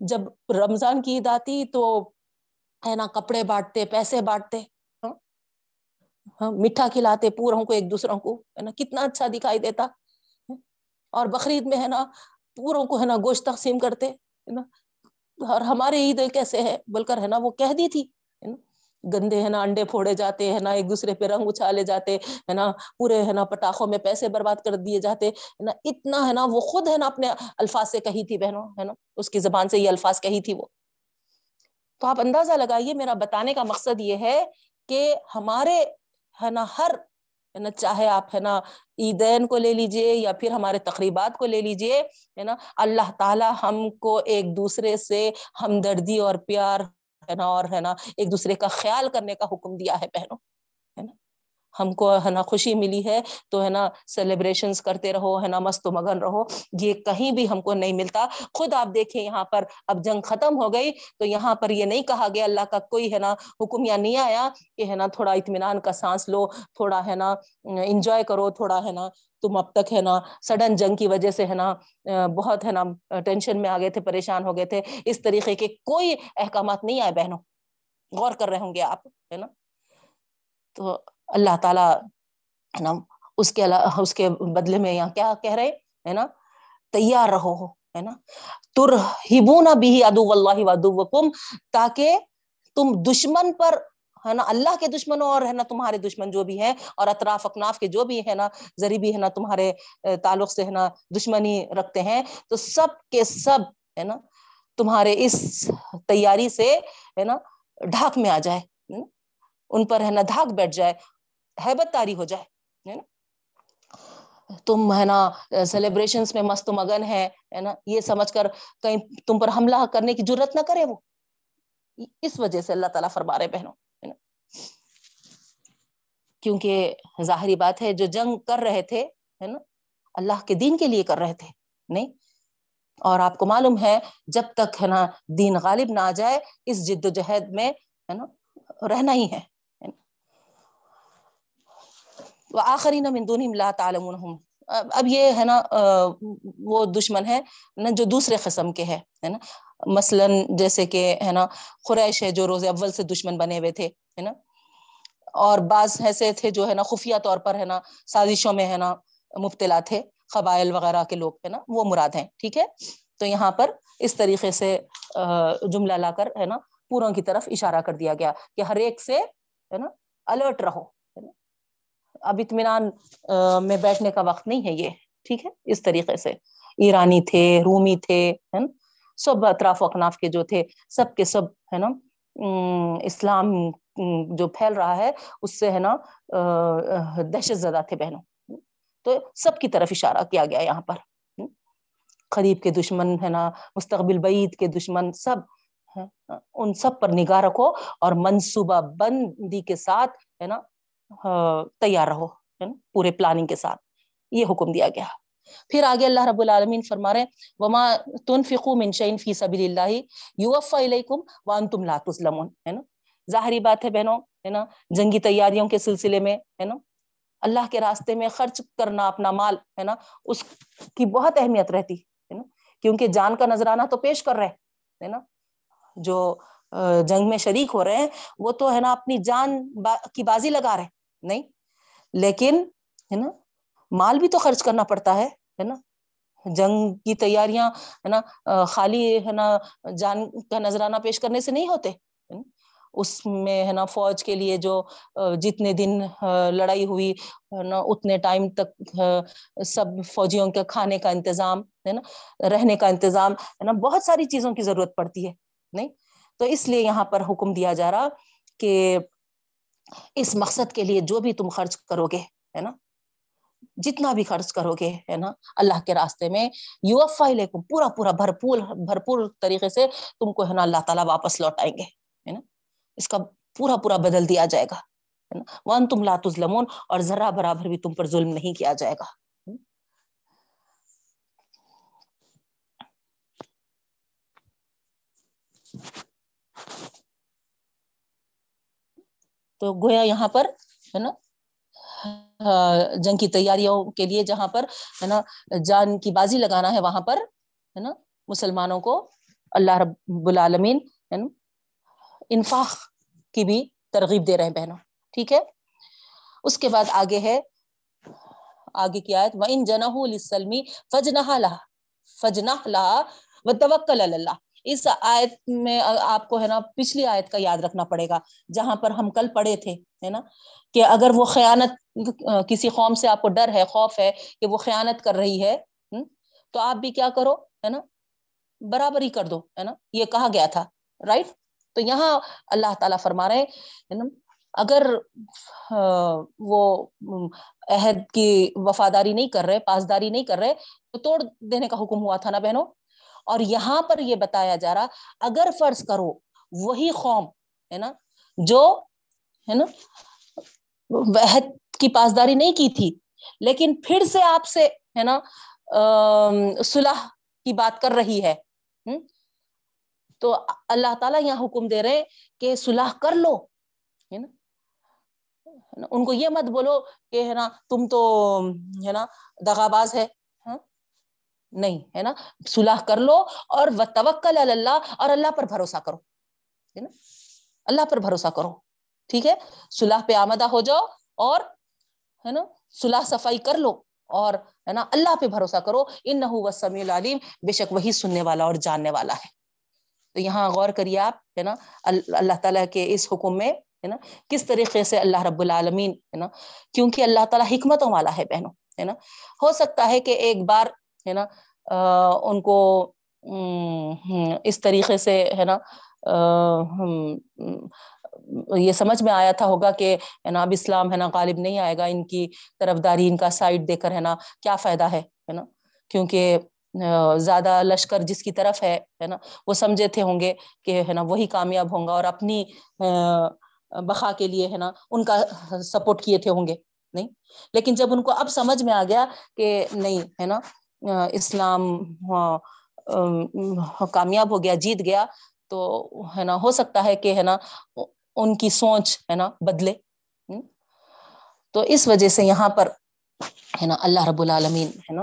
جب رمضان کی عید آتی تو ہے نا کپڑے بانٹتے پیسے بانٹتے ہاں, ہاں، میٹھا کھلاتے پوروں کو ایک دوسروں کو ہے نا؟ کتنا اچھا دکھائی دیتا ہاں؟ اور بقرعید میں ہے نا پوروں کو ہے نا گوشت تقسیم کرتے ہے نا؟ اور ہمارے عید کیسے ہے بول کر ہے نا وہ کہہ دی تھی گندے ہے نا، انڈے پھوڑے جاتے ہیں نا، ایک دوسرے پہ رنگ اچھالے جاتے ہے نا، پورے ہے نا پٹاخوں میں پیسے برباد کر دیے جاتے ہے نا، اتنا ہے نا، وہ خود ہے نا اپنے الفاظ سے کہی تھی بہنوں، ہے نا، اس کی زبان سے یہ الفاظ کہی تھی وہ۔ تو آپ اندازہ لگائیے، میرا بتانے کا مقصد یہ ہے کہ ہمارے ہے نا، ہر ہے نا، چاہے آپ ہے نا عیدین کو لے لیجیے یا پھر ہمارے تقریبات کو لے لیجیے، ہے نا، اللہ تعالی ہم کو ایک دوسرے سے ہمدردی اور پیار ہے نا اور ہے نا ایک دوسرے کا خیال کرنے کا حکم دیا ہے پہنوں ہم کو ہے نا خوشی ملی ہے تو ہے نا سیلیبریشن کرتے رہو، ہے نا مست و مگن رہو۔ یہ کہیں بھی ہم کو نہیں ملتا۔ خود آپ دیکھیں یہاں پر اب جنگ ختم ہو گئی تو یہاں پر یہ نہیں کہا گیا اللہ کا کوئی ہے نا حکم، یا نہیں آیا کہ ہے نا تھوڑا اطمینان کا سانس لو، تھوڑا ہے نا انجوائے کرو، تھوڑا ہے نا تم اب تک ہے نا سڈن جنگ کی وجہ سے ہے نا بہت ہے نا ٹینشن میں آ گئے تھے، پریشان ہو گئے تھے۔ اس طریقے کے کوئی احکامات نہیں آئے بہنوں۔ غور کر رہے ہوں گے آپ، ہے نا؟ تو اللہ تعالی ہے نا، اس کے اس کے بدلے میں یہاں کیا کہہ رہے ہے نا، تیار رہو، ہے نا۔ تر بھی ادو اللہ تاکہ تم دشمن پر، ہے نا، اللہ کے دشمنوں اور، ہے نا، تمہارے دشمن جو بھی ہے اور اطراف اکناف کے جو بھی ہے نا ذریع بھی ہے نا، تمہارے تعلق سے، ہے نا، دشمنی رکھتے ہیں، تو سب کے سب، ہے نا، تمہارے اس تیاری سے، ہے نا، ڈھاک میں آ جائے ان پر، ہے نا دھاک بیٹھ جائے۔ حیبت تاری ہو جائے تم ہے نا سیلیبریشن میں مست مگن ہے نا؟ یہ سمجھ کر کہیں تم پر حملہ کرنے کی ضرورت نہ کرے وہ۔ اس وجہ سے اللہ تعالیٰ فرما رہے بہنوں کیونکہ ظاہری بات ہے، جو جنگ کر رہے تھے، ہے نا؟ اللہ کے دین کے لیے کر رہے تھے، نہیں؟ اور آپ کو معلوم ہے، جب تک ہے نا، دین غالب نہ آ جائے، اس جد و جہد میں، ہے نا، رہنا ہی ہے۔ آخری نہ مندون لا تعالم اب یہ ہے نا وہ دشمن ہے نا جو دوسرے قسم کے ہے نا۔ مثلاً جیسے کہ ہے نا، قریش ہے جو روز اول سے دشمن بنے ہوئے تھے، ہے نا۔ اور بعض ایسے تھے جو ہے نا، خفیہ طور پر ہے نا، سازشوں میں ہے نا مبتلا تھے، قبائل وغیرہ کے لوگ، ہے نا، وہ مراد ہیں، ٹھیک ہے۔ تو یہاں پر اس طریقے سے جملہ لا کر، ہے نا، پوروں کی طرف اشارہ کر دیا گیا کہ ہر ایک سے، ہے نا، الرٹ رہو۔ اب اطمینان میں بیٹھنے کا وقت نہیں ہے یہ، ٹھیک ہے؟ اس طریقے سے۔ ایرانی تھے، رومی تھے سب اطراف و اکناف کے جو تھے، سب کے سب، ہے نا؟ اسلام جو پھیل رہا ہے، اس سے، ہے نا دہشت زدہ تھے بہنوں۔ تو سب کی طرف اشارہ کیا گیا یہاں پر۔ قریب کے دشمن، ہے نا، مستقبل بعید کے دشمن، سب ان سب پر نگاہ رکھو اور منصوبہ بندی کے ساتھ، ہے نا تیار رہو، ہے نا، پورے پلاننگ کے ساتھ۔ یہ حکم دیا گیا۔ پھر آگے اللہ رب العالمین فرما رہے ہیں، وما تنفقوا من شيء في سبيل الله يوفى اليكم وانتم لا تظلمون۔ ہے نا؟ ظاہری بات ہے بہنوں، ہے نا، جنگی تیاریوں کے سلسلے میں، ہے نا، اللہ کے راستے میں خرچ کرنا اپنا مال، ہے نا، اس کی بہت اہمیت رہتی، ہے نا، کیونکہ جان کا نذرانہ تو پیش کر رہے ہے نا، جو جنگ میں شریک ہو رہے ہیں، وہ تو ہے نا اپنی جان کی بازی لگا رہے نہیں؟ لیکن، ہے نا، مال بھی تو خرچ کرنا پڑتا ہے ہے نا؟ جنگ کی تیاریاں، ہے نا خالی، ہے نا، جان کا نذرانہ پیش کرنے سے نہیں ہوتے اس میں، ہے نا، فوج کے لیے جو جتنے دن لڑائی ہوئی نا، اتنے ٹائم تک سب فوجیوں کے کھانے کا انتظام، ہے نا، رہنے کا انتظام، ہے نا، بہت ساری چیزوں کی ضرورت پڑتی ہے، نہیں؟ تو اس لیے یہاں پر حکم دیا جا رہا کہ اس مقصد کے لیے جو بھی تم خرچ کرو گے ہے نا؟ جتنا بھی خرچ کرو گے ہے نا؟ اللہ کے راستے میں یو ایف آئی پورا پورا بھرپور بھرپور طریقے سے تم کو، ہے نا، اللہ تعالیٰ واپس لوٹائیں گے، ہے نا؟ اس کا پورا پورا بدل دیا جائے گا ون تم لات لمون اور ذرا برابر بھی تم پر ظلم نہیں کیا جائے گا۔ تو گویا یہاں پر، ہے نا جنگ کی تیاریوں کے لیے جہاں پر، ہے نا، جان کی بازی لگانا ہے، وہاں پر، ہے نا، مسلمانوں کو اللہ رب العالمین، ہے نا، انفاق کی بھی ترغیب دے رہے ہیں بہنوں، ٹھیک ہے؟ اس کے بعد آگے ہے، آگے کی آیت، وَإِن جَنَهُ لِلسَّلْمِ فَجْنَهَا لَهَا فَجْنَهَا لَهَا وَتَوَكَّلَ اللَّهِ اس آیت میں آپ کو ہے نا پچھلی آیت کا یاد رکھنا پڑے گا، جہاں پر ہم کل پڑھے تھے، ہے نا، کہ اگر وہ خیانت، کسی قوم سے آپ کو ڈر ہے، خوف ہے کہ وہ خیانت کر رہی ہے تو آپ بھی کیا کرو، ہے نا، برابری کر دو، ہے نا، یہ کہا گیا تھا رائٹ تو یہاں اللہ تعالیٰ فرما رہے ہیں اگر وہ عہد کی وفاداری نہیں کر رہے، پاسداری نہیں کر رہے، تو توڑ دینے کا حکم ہوا تھا نا بہنوں؟ اور یہاں پر یہ بتایا جا رہا، اگر فرض کرو وہی قوم، ہے نا، جو، ہے نا، وحد کی پاسداری نہیں کی تھی، لیکن پھر سے آپ سے، ہے نا صلح کی بات کر رہی ہے تو اللہ تعالیٰ یہاں حکم دے رہے کہ صلح کر لو، ہے نا، ان کو یہ مت بولو کہ، ہے نا، تم تو، ہے نا، دغاباز ہے نہیں، ہے نا؟ صلح کر لو اور توکل اللہ اور اللہ پر بھروسہ کرو، ہے نا؟ اللہ پر بھروسہ کرو، ٹھیک ہے؟ صلح پہ آمدہ ہو جاؤ اور، ہے نا؟ صلح صفائی کر لو اور، ہے نا؟ اللہ پہ بھروسہ کرو ان نہ سمیع العلیم، بے شک وہی سننے والا اور جاننے والا ہے۔ تو یہاں غور کریے آپ، ہے نا؟ اللہ تعالیٰ کے اس حکم میں، ہے نا؟ کس طریقے سے اللہ رب العالمین، ہے نا؟ کیونکہ اللہ تعالیٰ حکمتوں والا ہے بہنوں، ہے نا؟ ہو سکتا ہے کہ ایک بار ہے نا ان کو اس طریقے سے، ہے نا یہ سمجھ میں آیا تھا ہوگا کہ ہے نا، اب اسلام ہے نا، غالب نہیں آئے گا، ان کی طرف داری ان کا سائڈ دے کر ہے نا، کیا فائدہ ہے نا؟ کیونکہ زیادہ لشکر جس کی طرف ہے نا، وہ سمجھے تھے ہوں گے کہ ہے نا، وہی کامیاب ہوں گا اور اپنی بخا کے لیے ہے نا، ان کا سپورٹ کیے تھے ہوں گے، نہیں؟ لیکن جب ان کو اب سمجھ میں آ گیا کہ نہیں، ہے نا اسلام ہاں، کامیاب ہو گیا، جیت گیا، تو ہے نا، ہو سکتا ہے کہ ہے نا، ان کی سوچ ہے نا، بدلے تو اس وجہ سے یہاں پر ہے نا، اللہ رب العالمین ہے نا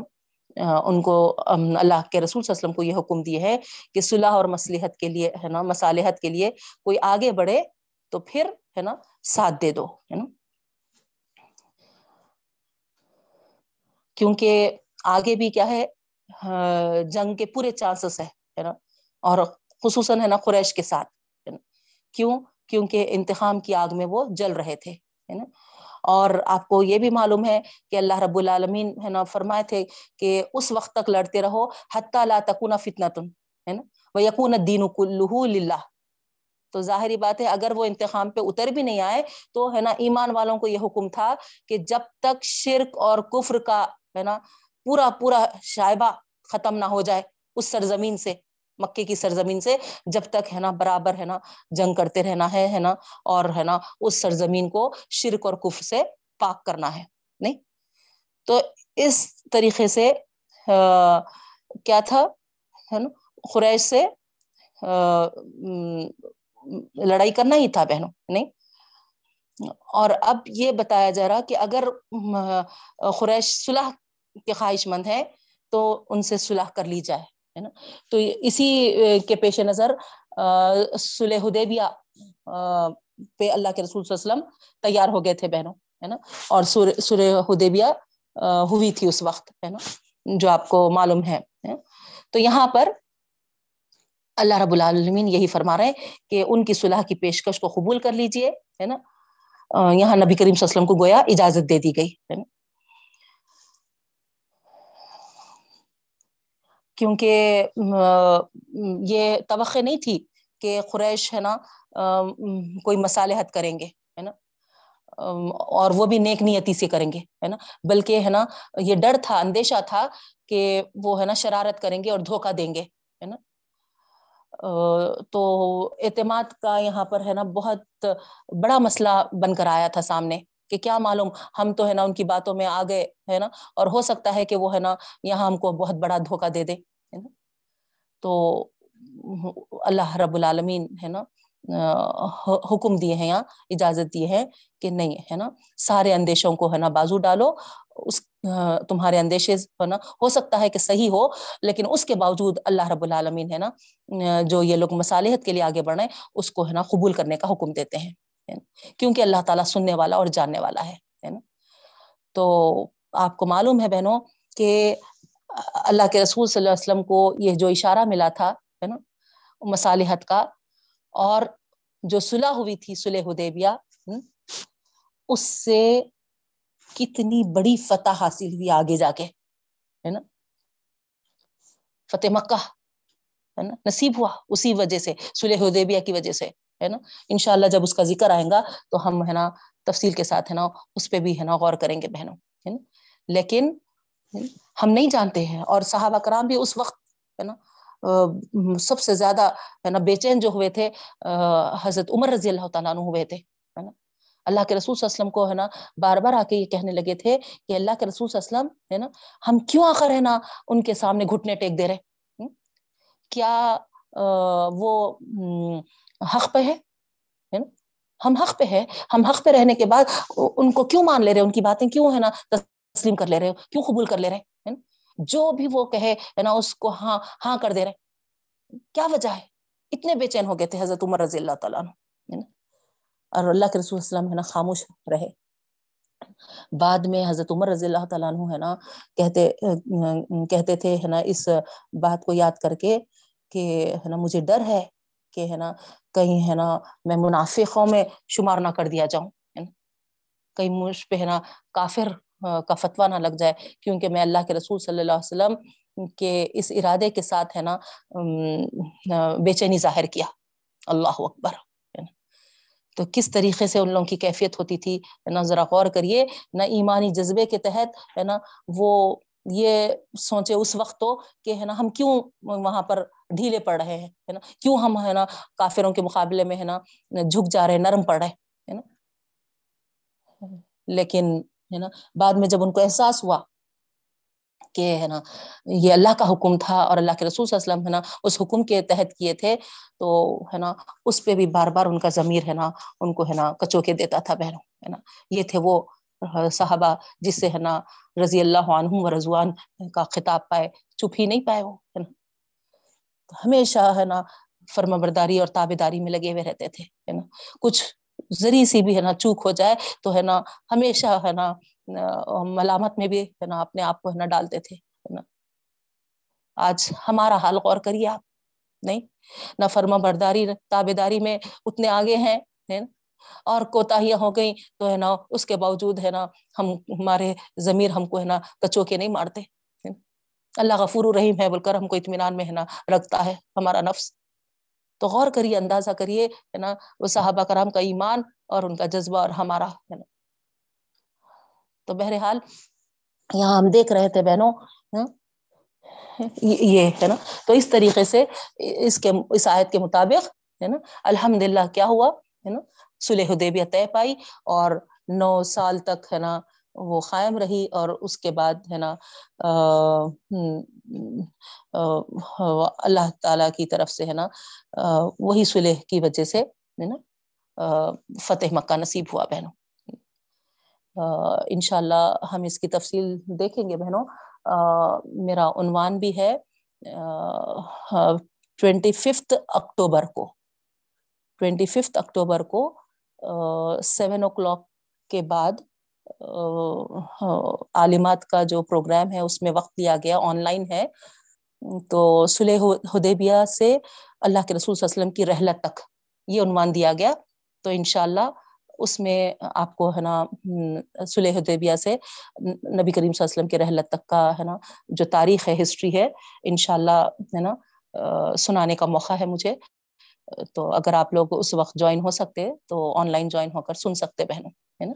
ان کو اللہ کے رسول صلی اللہ علیہ وسلم کو یہ حکم دیے ہے کہ صلح اور مسلحت کے لیے ہے نا، مصالحت کے لیے کوئی آگے بڑھے تو پھر ہے نا، ساتھ دے دو، ہے نا؟ کیونکہ آگے بھی کیا ہے ہاں، جنگ کے پورے چانسز ہے نا؟ اور خصوصاً ہے نا قریش کے ساتھ کیوں؟ کیونکہ انتخام کی آگ میں وہ جل رہے تھے، ہے نا؟ اور آپ کو یہ بھی معلوم ہے کہ اللہ رب العالمین، ہے نا، فرمائے تھے کہ اس وقت تک لڑتے رہو، حتیٰ لا تکون فتنہ تن ہے نا؟ وہ یقون الدین کلہ للہ۔ تو ظاہری بات ہے، اگر وہ انتخام پہ اتر بھی نہیں آئے، تو ہے نا، ایمان والوں کو یہ حکم تھا کہ جب تک شرک اور کفر کا، ہے نا پورا پورا شائبہ ختم نہ ہو جائے اس سرزمین سے، مکے کی سرزمین سے، جب تک ہے نا برابر ہے نا جنگ کرتے رہنا ہے ہے نا، اور ہے نا اس سرزمین کو شرک اور کف سے پاک کرنا ہے، نہیں؟ تو اس طریقے سے کیا تھا؟ ہے نا خریش سے لڑائی کرنا ہی تھا بہنوں، نہیں؟ اور اب یہ بتایا جا رہا کہ اگر خریش صلح کے خواہش مند ہے تو ان سے صلح کر لی جائے، ہے نا؟ تو اسی کے پیش نظر سلح حدیبیہ پہ اللہ کے رسول صلی اللہ علیہ وسلم تیار ہو گئے تھے بہنوں، ہے نا؟ اور سورہ حدیبیہ ہوئی تھی اس وقت، ہے نا؟ جو آپ کو معلوم ہے تو یہاں پر اللہ رب العالمین یہی فرما رہے ہیں کہ ان کی صلح کی پیشکش کو قبول کر لیجیے، ہے نا؟ یہاں نبی کریم صلی اللہ علیہ وسلم کو گویا اجازت دے دی گئی، ہے نا؟ کیونکہ یہ توقع نہیں تھی کہ قریش ہے نا کوئی مصالحت کریں گے، ہے نا؟ اور وہ بھی نیک نیتی سے کریں گے، ہے نا؟ بلکہ ہے نا، یہ ڈر تھا، اندیشہ تھا کہ وہ ہے نا شرارت کریں گے اور دھوکہ دیں گے، ہے نا؟ تو اعتماد کا یہاں پر ہے نا بہت بڑا مسئلہ بن کر آیا تھا سامنے کہ کیا معلوم، ہم تو ہے نا ان کی باتوں میں آ گئے ہے نا؟ اور ہو سکتا ہے کہ وہ ہے نا یہاں ہم کو بہت بڑا دھوکہ دے دے ہے نا؟ تو اللہ رب العالمین ہے نا حکم دیے ہیں یہاں، اجازت دیے ہیں کہ نہیں ہے نا؟ سارے اندیشوں کو ہے نا بازو ڈالو، اس تمہارے اندیشے ہے نا، ہو سکتا ہے کہ صحیح ہو، لیکن اس کے باوجود اللہ رب العالمین ہے نا جو یہ لوگ مصالحت کے لیے آگے بڑھے اس کو ہے نا قبول کرنے کا حکم دیتے ہیں کیونکہ اللہ تعالیٰ سننے والا اور جاننے والا ہے نا؟ تو آپ کو معلوم ہے بہنوں کہ اللہ کے رسول صلی اللہ علیہ وسلم کو یہ جو اشارہ ملا تھا، ہے نا، مصالحت کا، اور جو صلح ہوئی تھی صلح حدیبیہ اس سے کتنی بڑی فتح حاصل ہوئی آگے جا کے، ہے نا۔ فتح مکہ، ہے نا، نصیب ہوا اسی وجہ سے، صلح حدیبیہ کی وجہ سے، ہے نا۔ انشاءاللہ جب اس کا ذکر آئے گا تو ہم، ہے نا، تفصیل کے ساتھ، ہے نا، اس پہ بھی، ہے نا، غور کریں گے بہنوں، ہے نا۔ لیکن ہم نہیں جانتے ہیں اور صحابہ کرام بھی اس وقت ہے نا سب سے زیادہ ہے نا بے چین جو ہوئے تھے حضرت عمر رضی اللہ تعالیٰ عنہ ہوئے تھے، ہے نا۔ اللہ کے رسول صلی اللہ علیہ وسلم کو ہے نا بار بار آ کے یہ کہنے لگے تھے کہ اللہ کے رسول صلی اللہ علیہ وسلم ہے نا، ہم کیوں آخر ہے نا ان کے سامنے گھٹنے ٹیک دے رہے کیا وہ حق پہ ہے؟ نا۔ ہم حق پہ ہے، ہم حق پہ رہنے کے بعد ان کو کیوں مان لے رہے ان کی باتیں کیوں ہے نا تسلیم کر لے رہے ہو؟ کیوں قبول کر لے رہے ہیں؟ جو بھی وہ کہے، ہے نا، اس کو ہاں ہاں کر دے رہے کیا وجہ ہے؟ اتنے بے چین ہو گئے تھے حضرت عمر رضی اللہ تعالیٰ عنہ اور اللہ کے رسول وسلم، ہے نا، خاموش رہے۔ بعد میں حضرت عمر رضی اللہ تعالیٰ عنہ، ہے نا، کہتے کہتے تھے، ہے نا، اس بات کو یاد کر کے کہ، ہے نا، مجھے ڈر ہے کہ، ہے نا، کہیں، ہے نا، میں منافقوں میں شمار نہ کر دیا جاؤں کہیں مجھ پہ، ہے نا، کافر کا فتوا نہ لگ جائے، کیونکہ میں اللہ کے رسول صلی اللہ علیہ وسلم کے اس ارادے کے ساتھ ہے نا بے چینی ظاہر کیا۔ اللہ اکبر۔ تو کس طریقے سے ان لوگوں کی کیفیت ہوتی تھی؟ نہ ذرا غور کریے۔ نہ ایمانی جذبے کے تحت ہے نا، وہ یہ سوچے اس وقت تو کہ ہے نا، ہم کیوں وہاں پر ڈھیلے پڑ رہے ہیں؟ ہے نا، کیوں ہم ہے نا کافروں کے مقابلے میں ہے نا، جھک جا رہے نرم پڑ رہے ہے نا۔ لیکن ہے نا؟ بعد میں جب ان کو احساس ہوا کہ ہے نا، یہ اللہ کا حکم تھا اور اللہ کے رسول صلی اللہ علیہ وسلم ہے نا، اس حکم کے تحت کیے تھے، تو ہے نا، اس پہ بھی بار بار ان کا ضمیر ہے نا، ان کو ہے نا کچو کے دیتا تھا بہنوں ہے نا؟ یہ تھے وہ صحابہ جس سے ہے نا رضی اللہ عنہ و رضوان کا خطاب پائے، چپ ہی نہیں پائے وہ، ہے نا؟ ہمیشہ ہے نا، فرما برداری اور تابے داری میں لگے ہوئے رہتے تھے، ہے نا؟ کچھ ذریع سی بھی ہے نا چوک ہو جائے تو ہے نا ہمیشہ ہے نا ملامت میں بھی ہے نا اپنے آپ کو ہے نا ڈالتے تھے، ہے نا۔ آج ہمارا حال غور کریے آپ، نہیں؟ نہ فرما برداری تابے داری میں اتنے آگے ہیں اور کوتاہیاں ہو گئی تو ہے نا اس کے باوجود ہے نا ہم، ہمارے ضمیر ہم کو ہے نا کچو کے نہیں مارتے اللہ غفور الرحیم ہے بول کر ہم کو اطمینان میں ہے نا رکھتا ہے ہمارا نفس۔ تو غور کریے، اندازہ کریے، ہے نا، وہ صحابہ کرام کا ایمان اور ان کا جذبہ اور ہمارا، ہے نا۔ تو بہرحال یہاں ہم دیکھ رہے تھے بہنوں ہاں، یہ ہے نا۔ تو اس طریقے سے اس کے، اس آیت کے مطابق، ہے نا الحمد للہ کیا ہوا، ہے نا سلح حدیبیہ طے پائی اور نو سال تک، ہے نا وہ قائم رہی اور اس کے بعد ہے نا اللہ تعالی کی طرف سے ہے نا وہی صلح کی وجہ سے ہے نا فتح مکہ نصیب ہوا بہنوں۔ انشاءاللہ ہم اس کی تفصیل دیکھیں گے بہنوں۔ میرا عنوان بھی ہے ٹوینٹی ففتھ اکتوبر کو۔ ٹوینٹی ففتھ اکتوبر کو سیون او کلاک کے بعد عالمات کا جو پروگرام ہے، اس میں وقت دیا گیا، آن لائن ہے۔ تو سلح حدیبیہ سے اللہ کے رسول صلی اللہ علیہ وسلم کی رحلت تک یہ عنوان دیا گیا۔ تو انشاءاللہ اس میں آپ کو ہے نا سلح حدیبیہ سے نبی کریم صلی اللہ علیہ وسلم کے رحلت تک کا ہے نا جو تاریخ ہے، ہسٹری ہے، انشاءاللہ ہے نا سنانے کا موقع ہے مجھے۔ تو اگر آپ لوگ اس وقت جوائن ہو سکتے تو آن لائن جوائن ہو کر سن سکتے بہنوں، ہے نا۔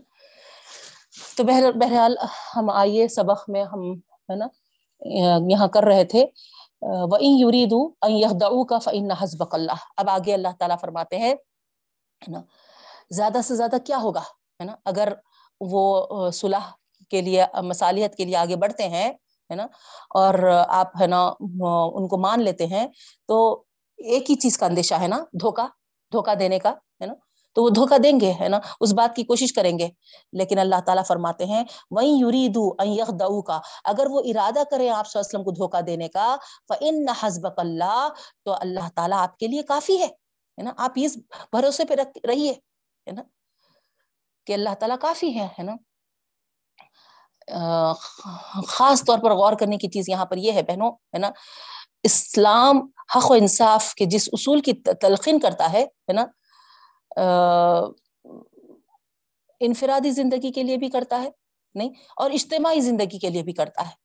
تو بہرحال ہم آئیے سبق میں، ہم، ہے نا، یہاں کر رہے تھے۔ وَإِن يُرِيدُوا أَن يَخْدَعُوكَ فَإِنَّ حَسْبَكَ اللَّهِ۔ اب آگے اللہ تعالیٰ فرماتے ہیں نا، زیادہ سے زیادہ کیا ہوگا؟ ہے نا، اگر وہ صلح کے لیے، مصالحت کے لیے آگے بڑھتے ہیں، ہے نا، اور آپ، ہے نا، ان کو مان لیتے ہیں، تو ایک ہی چیز کا اندیشہ ہے نا دھوکا دھوکا دینے کا، ہے نا تو وہ دھوکا دیں گے، ہے نا؟ اس بات کی کوشش کریں گے۔ لیکن اللہ تعالیٰ فرماتے ہیں وہیں یوری دو دو کا اگر وہ ارادہ کرے آپ صلی اللہ علیہ وسلم کو دھوکا دینے کا فن حسبک اللہ تو اللہ تعالیٰ آپ کے لیے کافی ہے نا؟ آپ اس بھروسے پہ رہیے، ہے نا؟ کہ اللہ تعالیٰ کافی ہے ہے نا؟ خاص طور پر غور کرنے کی چیز یہاں پر یہ ہے، بہنوں، ہے نا؟ اسلام حق و انصاف کے جس اصول کی تلقین کرتا ہے نا؟ انفرادی زندگی کے لیے بھی کرتا ہے، نہیں، اور اجتماعی زندگی کے لیے بھی کرتا ہے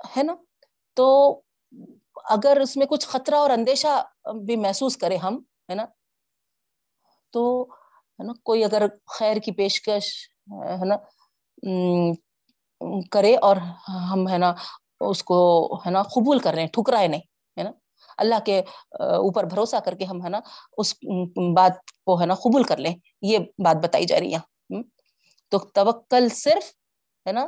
ہے نا؟ تو اگر اس میں کچھ خطرہ اور اندیشہ بھی محسوس کرے ہم، ہے نا؟ تو، ہے نا، کوئی اگر خیر کی پیشکش، ہے نا کرے اور ہم، ہے نا، اس کو، ہے نا، قبول کر رہے ہیں، ٹھکرائے نہیں۔ اللہ کے اوپر بھروسہ کر کے ہم ہے نا اس بات کو ہے نا قبول کر لیں یہ بات بتائی جا رہی ہے تو توکل صرف ہے نا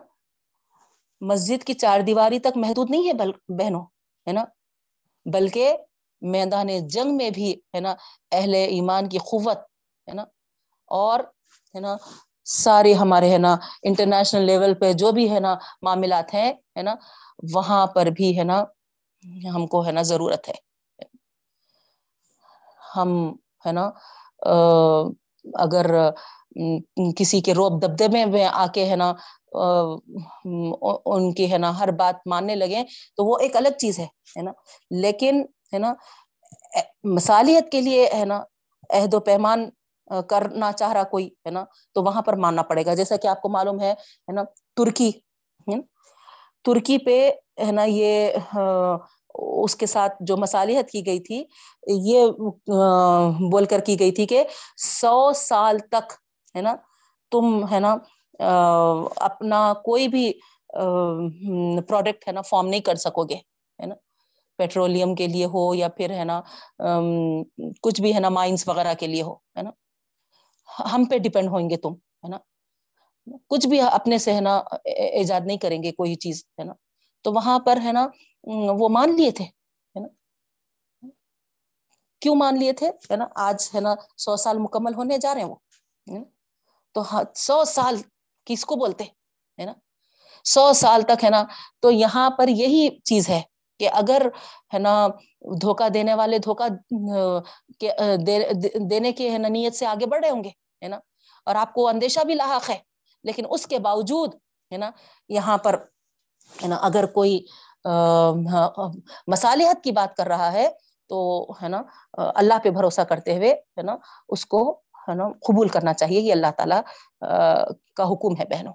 مسجد کی چار دیواری تک محدود نہیں ہے بہنوں ہے نا بلکہ میدان جنگ میں بھی ہے نا اہل ایمان کی قوت ہے نا اور ہے نا سارے ہمارے ہے نا انٹرنیشنل لیول پہ جو بھی ہے نا معاملات ہیں ہے نا وہاں پر بھی ہے نا ہم کو ہے نا ضرورت ہے۔ ہم ہے نا اگر کسی کے روب دبدبے میں آ کے ہے نا ان کی ہے نا ہر بات ماننے لگے تو وہ ایک الگ چیز ہے نا۔ لیکن ہے نا مثالیت کے لیے ہے نا عہد و پیمان کرنا چاہ رہا کوئی ہے نا، تو وہاں پر ماننا پڑے گا۔ جیسا کہ آپ کو معلوم ہے نا، ترکی ترکی پہ ہے نا یہ اس کے ساتھ جو مصالحت کی گئی تھی یہ بول کر کی گئی تھی کہ سو سال تک ہے نا تم ہے نا اپنا کوئی بھی پروڈکٹ ہے نا فارم نہیں کر سکو گے ہے نا پیٹرولیم کے لیے ہو یا پھر ہے نا کچھ بھی ہے نا مائنس وغیرہ کے لیے ہو ہے نا ہم پہ ڈیپینڈ ہوئیں گے تم ہے نا کچھ بھی اپنے سے ہے نا ایجاد نہیں کریں گے کوئی چیز ہے نا تو وہاں پر ہے نا وہ مان لیے تھے، ہے نا؟ کیوں مان لیے تھے؟ ہے نا؟ آج، ہے نا، سو سال مکمل ہونے جا رہے ہیں وہ تو ہاں، سو سال کس کو بولتے؟ ہے نا؟ سو سال تک، ہے نا؟ تو یہاں پر یہی چیز ہے کہ اگر، ہے نا دھوکا دینے والے دھوکا دینے کی ہے نا، نیت سے آگے بڑھ رہے ہوں گے، ہے نا؟ اور آپ کو اندیشہ بھی لاحق ہے، لیکن اس کے باوجود، ہے نا، یہاں پر، ہے نا، اگر کوئی ہاں، مصالحت کی بات کر رہا ہے، تو، ہے نا اللہ پہ بھروسہ کرتے ہوئے، ہے نا، اس کو، ہے نا، قبول کرنا چاہیے، یہ اللہ تعالی کا حکم ہے بہنوں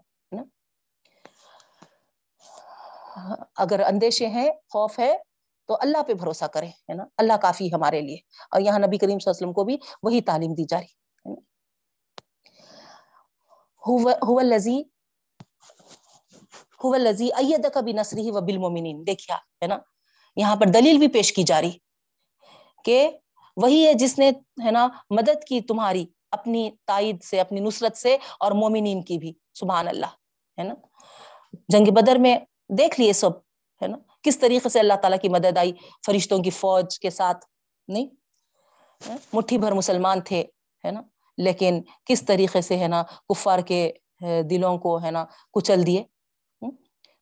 اگر اندیشے ہیں، خوف ہے، تو اللہ پہ بھروسہ کرے ہے نا، اللہ کافی ہمارے لیے۔ اور یہاں نبی کریم صلی اللہ علیہ وسلم کو بھی وہی تعلیم دی جا رہی لذی لذی اید کا بھی نسری و بالمومنین دیکھیا ہے نا؟ یہاں پر دلیل بھی پیش کی جا رہی کہ وہی ہے جس نے، ہے نا، مدد کی تمہاری اپنی تائید سے، اپنی نصرت سے اور مومنین کی بھی، سبحان اللہ، ہے نا؟ جنگ بدر میں دیکھ لیے سب، ہے نا؟ کس طریقے سے اللہ تعالیٰ کی مدد آئی؟ فرشتوں کی فوج کے ساتھ، نہیں؟ مٹھی بھر مسلمان تھے، ہے نا؟ لیکن کس طریقے سے، ہے نا، کفار کے دلوں کو، ہے نا، کچل دیے؟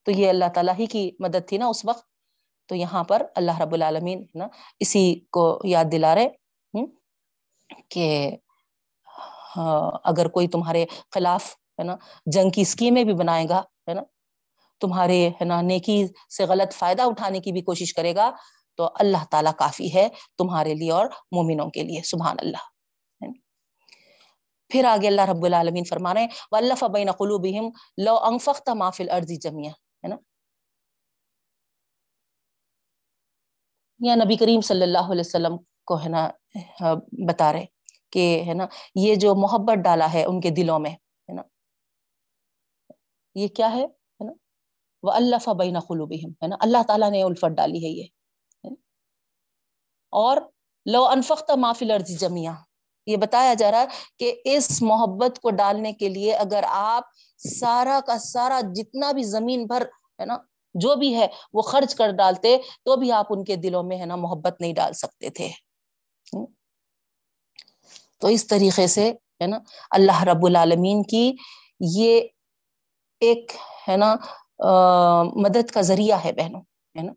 تو یہ اللہ تعالیٰ ہی کی مدد تھی نا اس وقت۔ تو یہاں پر اللہ رب العالمین نا، اسی کو یاد دلا رہے کہ ہاں، اگر کوئی تمہارے خلاف ہے نا، جنگ کی اسکیمیں بھی بنائے گا ہے نا، تمہارے ہے نا، نیکی سے غلط فائدہ اٹھانے کی بھی کوشش کرے گا، تو اللہ تعالیٰ کافی ہے تمہارے لیے اور مومنوں کے لیے، سبحان اللہ۔ پھر آگے اللہ رب العالمین فرما رہے ہیں، وَاللَّفَ بَيْنَ قُلُوبِهِمْ لَوْ أَنفَقْتَ مَا فِي الْأَرْضِ جَمِيعًا۔ ہے نا؟ یا نبی کریم صلی اللہ علیہ وسلم کو ہے نا بتا رہے کہ ہے نا، یہ جو محبت ڈالا ہے ان کے دلوں میں، ہے نا؟ یہ کیا ہے؟ نا؟ وہ اللہ فبین قلوبہم ہے نا؟ اللہ تعالیٰ نے الفت ڈالی ہے یہ اور لو انفقت معافی لرزی جمیا یہ بتایا جا رہا ہے کہ اس محبت کو ڈالنے کے لیے اگر آپ سارا کا سارا جتنا بھی زمین بھر ہے نا، جو بھی ہے، وہ خرچ کر ڈالتے، تو بھی آپ ان کے دلوں میں ہے نا محبت نہیں ڈال سکتے تھے۔ تو اس طریقے سے ہے نا، اللہ رب العالمین کی یہ ایک ہے نا مدد کا ذریعہ ہے بہنوں، ہے نا،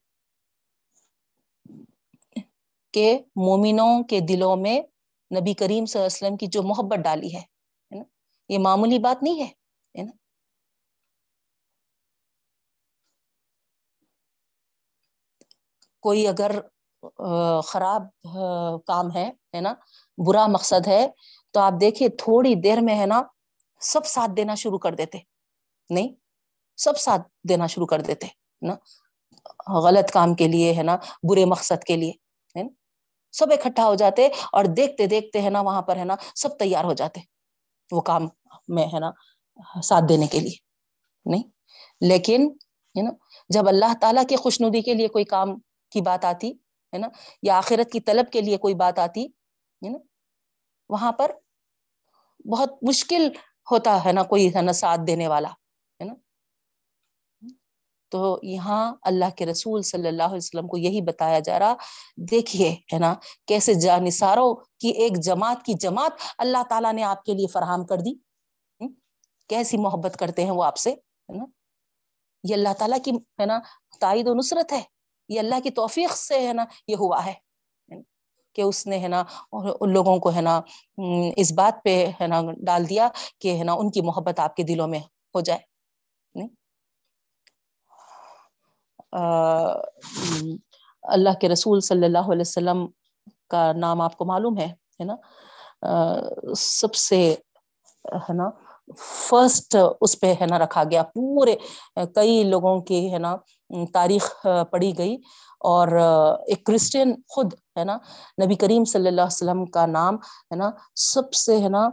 کہ مومنوں کے دلوں میں نبی کریم صلی اللہ علیہ وسلم کی جو محبت ڈالی ہے نا؟ یہ معمولی بات نہیں ہے نا؟ کوئی اگر خراب کام ہے نا؟ برا مقصد ہے، تو آپ دیکھیے تھوڑی دیر میں، ہے نا؟ سب ساتھ دینا شروع کر دیتے۔ نہیں، سب ساتھ دینا شروع کر دیتے نا؟ غلط کام کے لیے، ہے نا؟ برے مقصد کے لیے۔ سب اکٹھا ہو جاتے اور دیکھتے دیکھتے ہے نا وہاں پر ہے نا سب تیار ہو جاتے وہ کام میں ہے نا ساتھ دینے کے لیے، نہیں؟ لیکن ہے نا جب اللہ تعالیٰ کے خوش ندی کے لیے کوئی کام کی بات آتی ہے نا یا آخرت کی طلب کے لیے کوئی بات آتی ہے نا وہاں پر بہت مشکل ہوتا ہے نا کوئی ہے نا ساتھ دینے والا۔ تو یہاں اللہ کے رسول صلی اللہ علیہ وسلم کو یہی بتایا جا رہا، دیکھیے ہے نا، کیسے جانثاروں کی ایک جماعت کی جماعت اللہ تعالیٰ نے آپ کے لیے فراہم کر دی۔ کیسی محبت کرتے ہیں وہ آپ سے، ہے نا؟ یہ اللہ تعالیٰ کی، ہے نا، تائید و نصرت ہے۔ یہ اللہ کی توفیق سے، ہے نا، یہ ہوا ہے۔ کہ اس نے، ہے نا، ان لوگوں کو، ہے نا اس بات پہ، ہے نا، ڈال دیا کہ، ہے نا، ان کی محبت آپ کے دلوں میں ہو جائے۔ اللہ کے رسول صلی اللہ علیہ وسلم کا نام آپ کو معلوم ہے ہے نا؟ سب سے، ہے نا فرسٹ اس پہ، ہے نا، رکھا گیا۔ پورے کئی لوگوں کی، ہے نا، تاریخ پڑھی گئی۔ اور ایک کرسچین خود، ہے نا، نبی کریم صلی اللہ علیہ وسلم کا نام، ہے نا، سب سے، ہے نا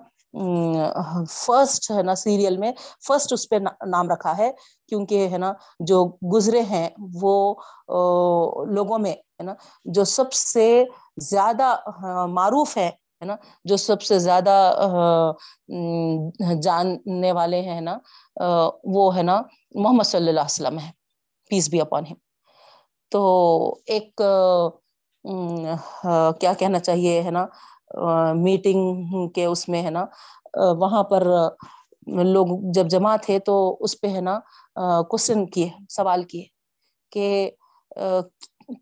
فرسٹ ہے نا سیریل میں فرسٹ اس پہ نام رکھا ہے۔ کیونکہ ہے نا جو گزرے ہیں وہ لوگوں میں ہے نا جو سب سے زیادہ معروف ہے ہے نا، جو سب سے زیادہ جاننے والے ہیں نا وہ ہے نا محمد صلی اللہ علیہ وسلم ہے پیس بھی اپون ہم تو ایک کیا کہنا چاہیے ہے نا میٹنگ کے اس میں ہے نا وہاں پر لوگ جب جمع تھے تو اس پہ ہے نا کوشچن کیے، سوال کیے کہ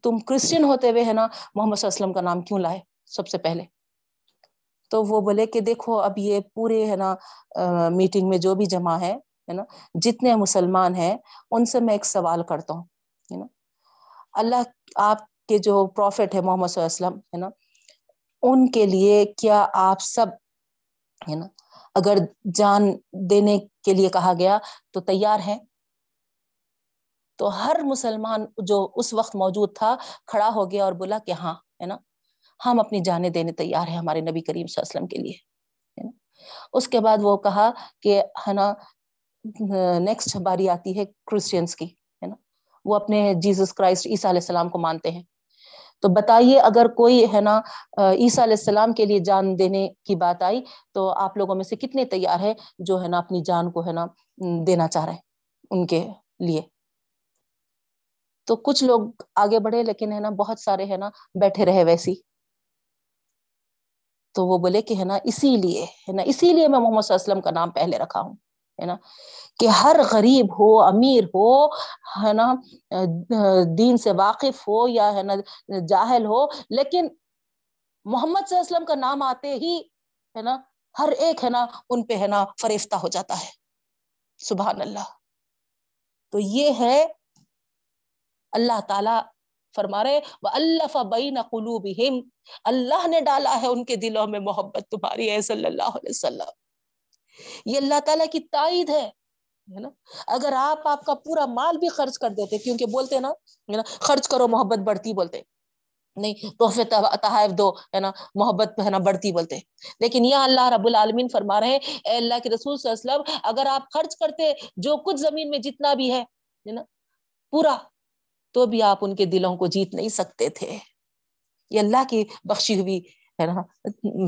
تم کرسچن ہوتے ہوئے ہے نا محمد صلی اللہ علیہ وسلم کا نام کیوں لائے سب سے پہلے؟ تو وہ بولے کہ دیکھو، اب یہ پورے ہے نا میٹنگ میں جو بھی جمع ہے ہے نا، جتنے مسلمان ہیں، ان سے میں ایک سوال کرتا ہوں، ہے نا۔ اللہ آپ کے جو پروفٹ ہے محمد صلی اللہ علیہ وسلم، ہے نا، ان کے لیے کیا آپ سب، ہے نا اگر جان دینے کے لیے کہا گیا تو تیار ہے تو ہر مسلمان جو اس وقت موجود تھا، کھڑا ہو گیا اور بولا کہ ہاں ہے نا؟ ہم اپنی جانیں دینے تیار ہیں ہمارے نبی کریم صلی اللہ علیہ وسلم کے لیے۔ اس کے بعد وہ کہا کہ، ہے نا نیکسٹ باری آتی ہے کرسچنس کی، ہے نا؟ وہ اپنے جیسس کرائسٹ عیسیٰ علیہ السلام کو مانتے ہیں۔ تو بتائیے اگر کوئی ہے نا عیسیٰ علیہ السلام کے لیے جان دینے کی بات آئی، تو آپ لوگوں میں سے کتنے تیار ہے جو ہے نا اپنی جان کو ہے نا دینا چاہ رہے ہیں ان کے لیے؟ تو کچھ لوگ آگے بڑھے لیکن ہے نا بہت سارے ہے نا بیٹھے رہے ویسی۔ تو وہ بولے کہ ہے نا اسی لیے، ہے نا اسی لیے میں محمد صلی اللہ علیہ وسلم کا نام پہلے رکھا ہوں۔ ہے نا، کہ ہر غریب ہو، امیر ہو، ہے نا، دین سے واقف ہو یا ہے نا جاہل ہو، لیکن محمد صلی اللہ علیہ وسلم کا نام آتے ہی ہے نا، ہر ایک ہے نا ان پہ ہے نا فریفتہ ہو جاتا ہے۔ سبحان اللہ۔ تو یہ ہے اللہ تعالی فرما رہے وہ اللہ بین قلوبہم اللہ نے ڈالا ہے ان کے دلوں میں محبت تمہاری ہے صلی اللہ علیہ وسلم۔ یہ اللہ تعالیٰ کی تائید ہے نا؟ اگر آپ آپ کا پورا مال بھی خرچ کر دیتے، کیونکہ بولتے نا خرچ کرو، محبت بڑھتی بولتے۔ نہیں، تحفے تحائف دو، ہے نا، محبت ہے نا، بڑھتی بولتے۔ لیکن یہ اللہ رب العالمین فرما رہے ہیں، اے اللہ کے رسول صلی اللہ علیہ وسلم، اگر آپ خرچ کرتے جو کچھ زمین میں جتنا بھی ہے نا، پورا، تو بھی آپ ان کے دلوں کو جیت نہیں سکتے تھے۔ یہ اللہ کی بخشی ہوئی، ہے نا،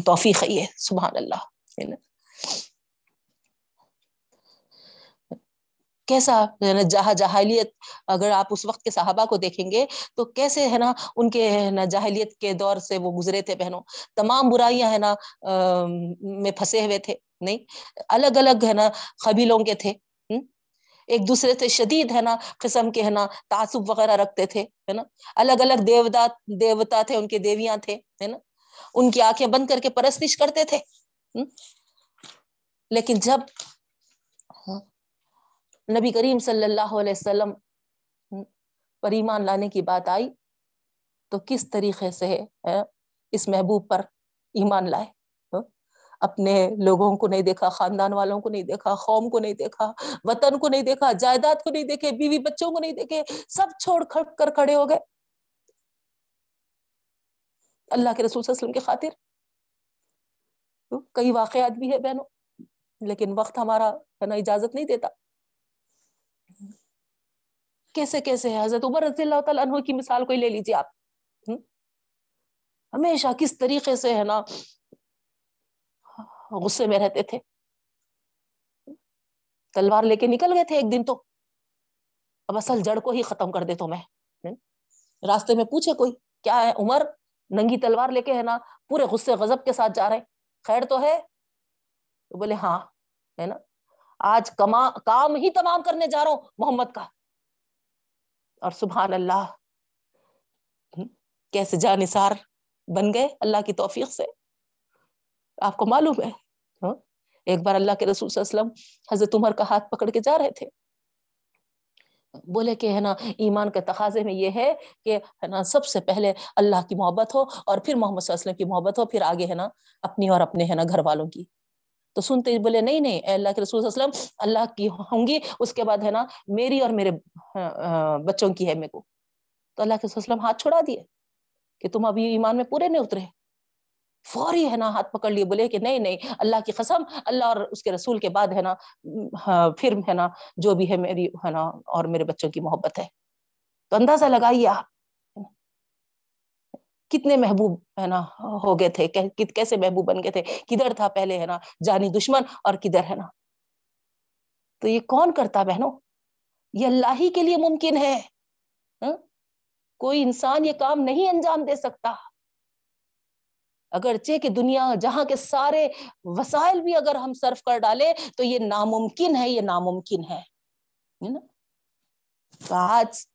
توفیق ہے سبحان اللہ، ہے نا۔ کیسا جہاں جہالیت اگر آپ اس وقت کے صحابہ کو دیکھیں گے تو کیسے ہے نا ان کے نا جاہلیت کے دور سے وہ گزرے تھے بہنوں۔ تمام برائیاں ہے نا میں پھنسے ہوئے تھے، نہیں؟ الگ الگ ہے نا قبیلوں کے تھے ایک دوسرے سے شدید ہے نا قسم کے ہے نا تعصب وغیرہ رکھتے تھے، ہے نا؟ الگ الگ دیوتا دیوتا تھے، ان کے دیویاں تھے، ہے نا؟ ان کی آنکھیں بند کر کے پرستش کرتے تھے لیکن جب نبی کریم صلی اللہ علیہ وسلم پر ایمان لانے کی بات آئی تو کس طریقے سے اس محبوب پر ایمان لائے؟ ہاں، اپنے لوگوں کو نہیں دیکھا، خاندان والوں کو نہیں دیکھا، قوم کو نہیں دیکھا، وطن کو نہیں دیکھا، جائیداد کو نہیں دیکھے، بیوی بچوں کو نہیں دیکھے، سب چھوڑ کر کھڑے ہو گئے۔ اللہ کے رسول صلی اللہ علیہ وسلم کی خاطر۔ ہاں، کئی واقعات بھی ہے بہنوں، لیکن وقت ہمارا ہے نا اجازت نہیں دیتا۔ کیسے کیسے ہے؟ حضرت عمر رضی اللہ تعالیٰ عنہ کی مثال کوئی لے لیجیے آپ۔ ہمیشہ کس طریقے سے ہے نا غصے میں رہتے تھے۔ تلوار لے کے نکل گئے تھے ایک دن تو۔ اب اصل جڑ کو ہی ختم کر دے تو میں۔ راستے میں پوچھے کوئی، کیا ہے عمر؟ ننگی تلوار لے کے ہے نا پورے غصے غضب کے ساتھ جا رہے۔ خیر تو ہے؟ تو بولے ہاں ہے نا۔ آج کما، کام ہی تمام کرنے جا رہا ہوں، محمد کا۔ اور سبحان اللہ، کیسے جا نثار بن گئے اللہ کی توفیق سے؟ آپ کو معلوم ہے ہاں؟ ایک بار اللہ کے رسول صلی اللہ علیہ وسلم حضرت عمر کا ہاتھ پکڑ کے جا رہے تھے۔ بولے کہ ہے نا، ایمان کے تقاضے میں یہ ہے کہ ہے نا، سب سے پہلے اللہ کی محبت ہو اور پھر محمد صلی اللہ علیہ وسلم کی محبت ہو، پھر آگے ہے نا، اپنی اور اپنے ہے نا، گھر والوں کی۔ تو سنتے بولے، نہیں نہیں، اے اللہ کے رسول صلی اللہ علیہ وسلم، اللہ کی ہوں گی، اس کے بعد ہے نا، میری اور میرے ہاں، بچوں کی ہے میرے کو۔ تو اللہ کے رسول وسلم ہاتھ چھوڑا دیے کہ تم ابھی ایمان میں پورے نہیں اترے۔ فوری ہے نا ہاتھ پکڑ لیے، بولے کہ نہیں نہیں، اللہ کی قسم، اللہ اور اس کے رسول کے بعد ہے نا ہاں، پھر ہے نا، جو بھی ہے میری، ہے نا، اور میرے بچوں کی محبت ہے۔ تو اندازہ لگائیے آپ۔ کتنے محبوب، ہے نا، ہو گئے تھے کیسے محبوب بن گئے تھے، کدھر تھا پہلے، ہے نا، جانی دشمن اور کدھر، ہے نا۔ تو یہ کون کرتا بہنوں؟ یہ اللہ ہی کے لیے ممکن ہے۔ ہاں؟ کوئی انسان یہ کام نہیں انجام دے سکتا۔ اگرچہ کہ دنیا جہاں کے سارے وسائل بھی اگر ہم صرف کر ڈالے، تو یہ ناممکن ہے، یہ ناممکن ہے۔ تو آج،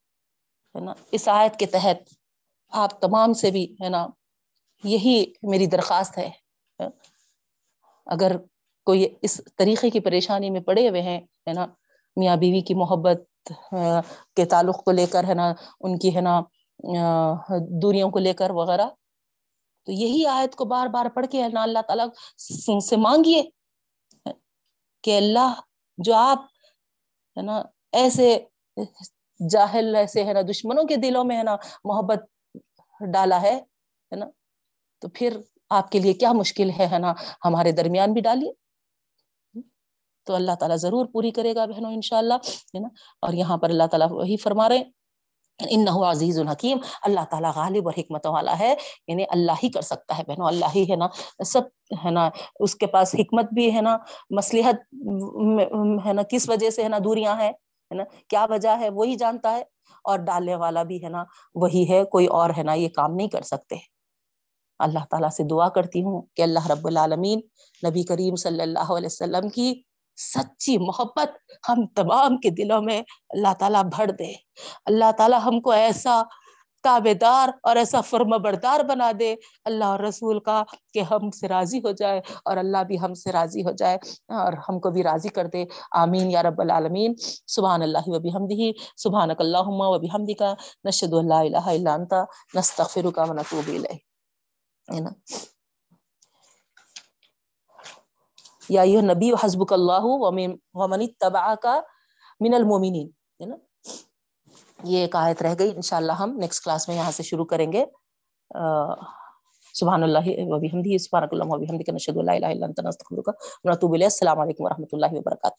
ہے نا، اس آیت کے تحت آپ تمام سے بھی، ہے نا، یہی میری درخواست ہے۔ اگر کوئی اس طریقے کی پریشانی میں پڑے ہوئے ہیں، ہے نا، میاں بیوی کی محبت کے تعلق کو لے کر، ہے نا، ان کی، ہے نا دوریوں کو لے کر وغیرہ، تو یہی آیت کو بار بار پڑھ کے، ہے نا، اللہ تعالیٰ سے مانگیے کہ اللہ جو آپ، ہے نا، ایسے جاہل، ایسے، ہے نا، دشمنوں کے دلوں میں، ہے نا، محبت ڈالا ہے نا؟ تو پھر آپ کے لیے کیا مشکل ہے نا؟ ہمارے درمیان بھی ڈالیے۔ تو اللہ تعالیٰ ضرور پوری کرے گا بہنوں ان شاء اللہ ہے نا؟ اور یہاں پر اللہ تعالیٰ وہی فرما رہے انہو عزیز الحکیم، اللہ تعالیٰ غالب اور حکمت والا ہے یعنی اللہ ہی کر سکتا ہے بہنوں، اللہ ہی، ہے نا؟ سب، ہے نا؟ اس کے پاس حکمت بھی، ہے نا؟ مسلحت ہے نا؟ کس وجہ سے، ہے نا؟ دوریاں ہیں، ہے نا؟ کیا وجہ ہے؟ وہی جانتا ہے۔ اور ڈالنے والا بھی ہے نا، وہی ہے، کوئی اور ہے نا، یہ کام نہیں کر سکتے۔ اللہ تعالیٰ سے دعا کرتی ہوں کہ اللہ رب العالمین نبی کریم صلی اللہ علیہ وسلم کی سچی محبت ہم تمام کے دلوں میں اللہ تعالیٰ بھر دے۔ اللہ تعالیٰ ہم کو ایسا تابے دار اور ایسا فرم بردار بنا دے۔ اللہ اور رسول کا کہ ہم سے راضی ہو جائے اور اللہ بھی ہم سے راضی ہو جائے اور ہم کو بھی راضی کر دے۔ آمین یا رب العالمین۔ سبحان اللہ و بحمدہ سبحانک اللہم و بحمدک۔ نشہد ان لا الہ الا انت۔ نستغفرک و نتوب الیک یا ایوہ نبی حسبک اللہ ومن اتبعک من المومنین ہے نا؟ یہ ایک آیت رہ گئی، انشاءاللہ ہم نیکسٹ کلاس میں یہاں سے شروع کریں گے۔ سبحان اللہ و بحمدہ سبحانک اللہم و بحمدک نشہد لا الہ الا انت، نستغفرک و نتوب الیک۔ السلام علیکم ورحمۃ اللہ وبرکاتہ۔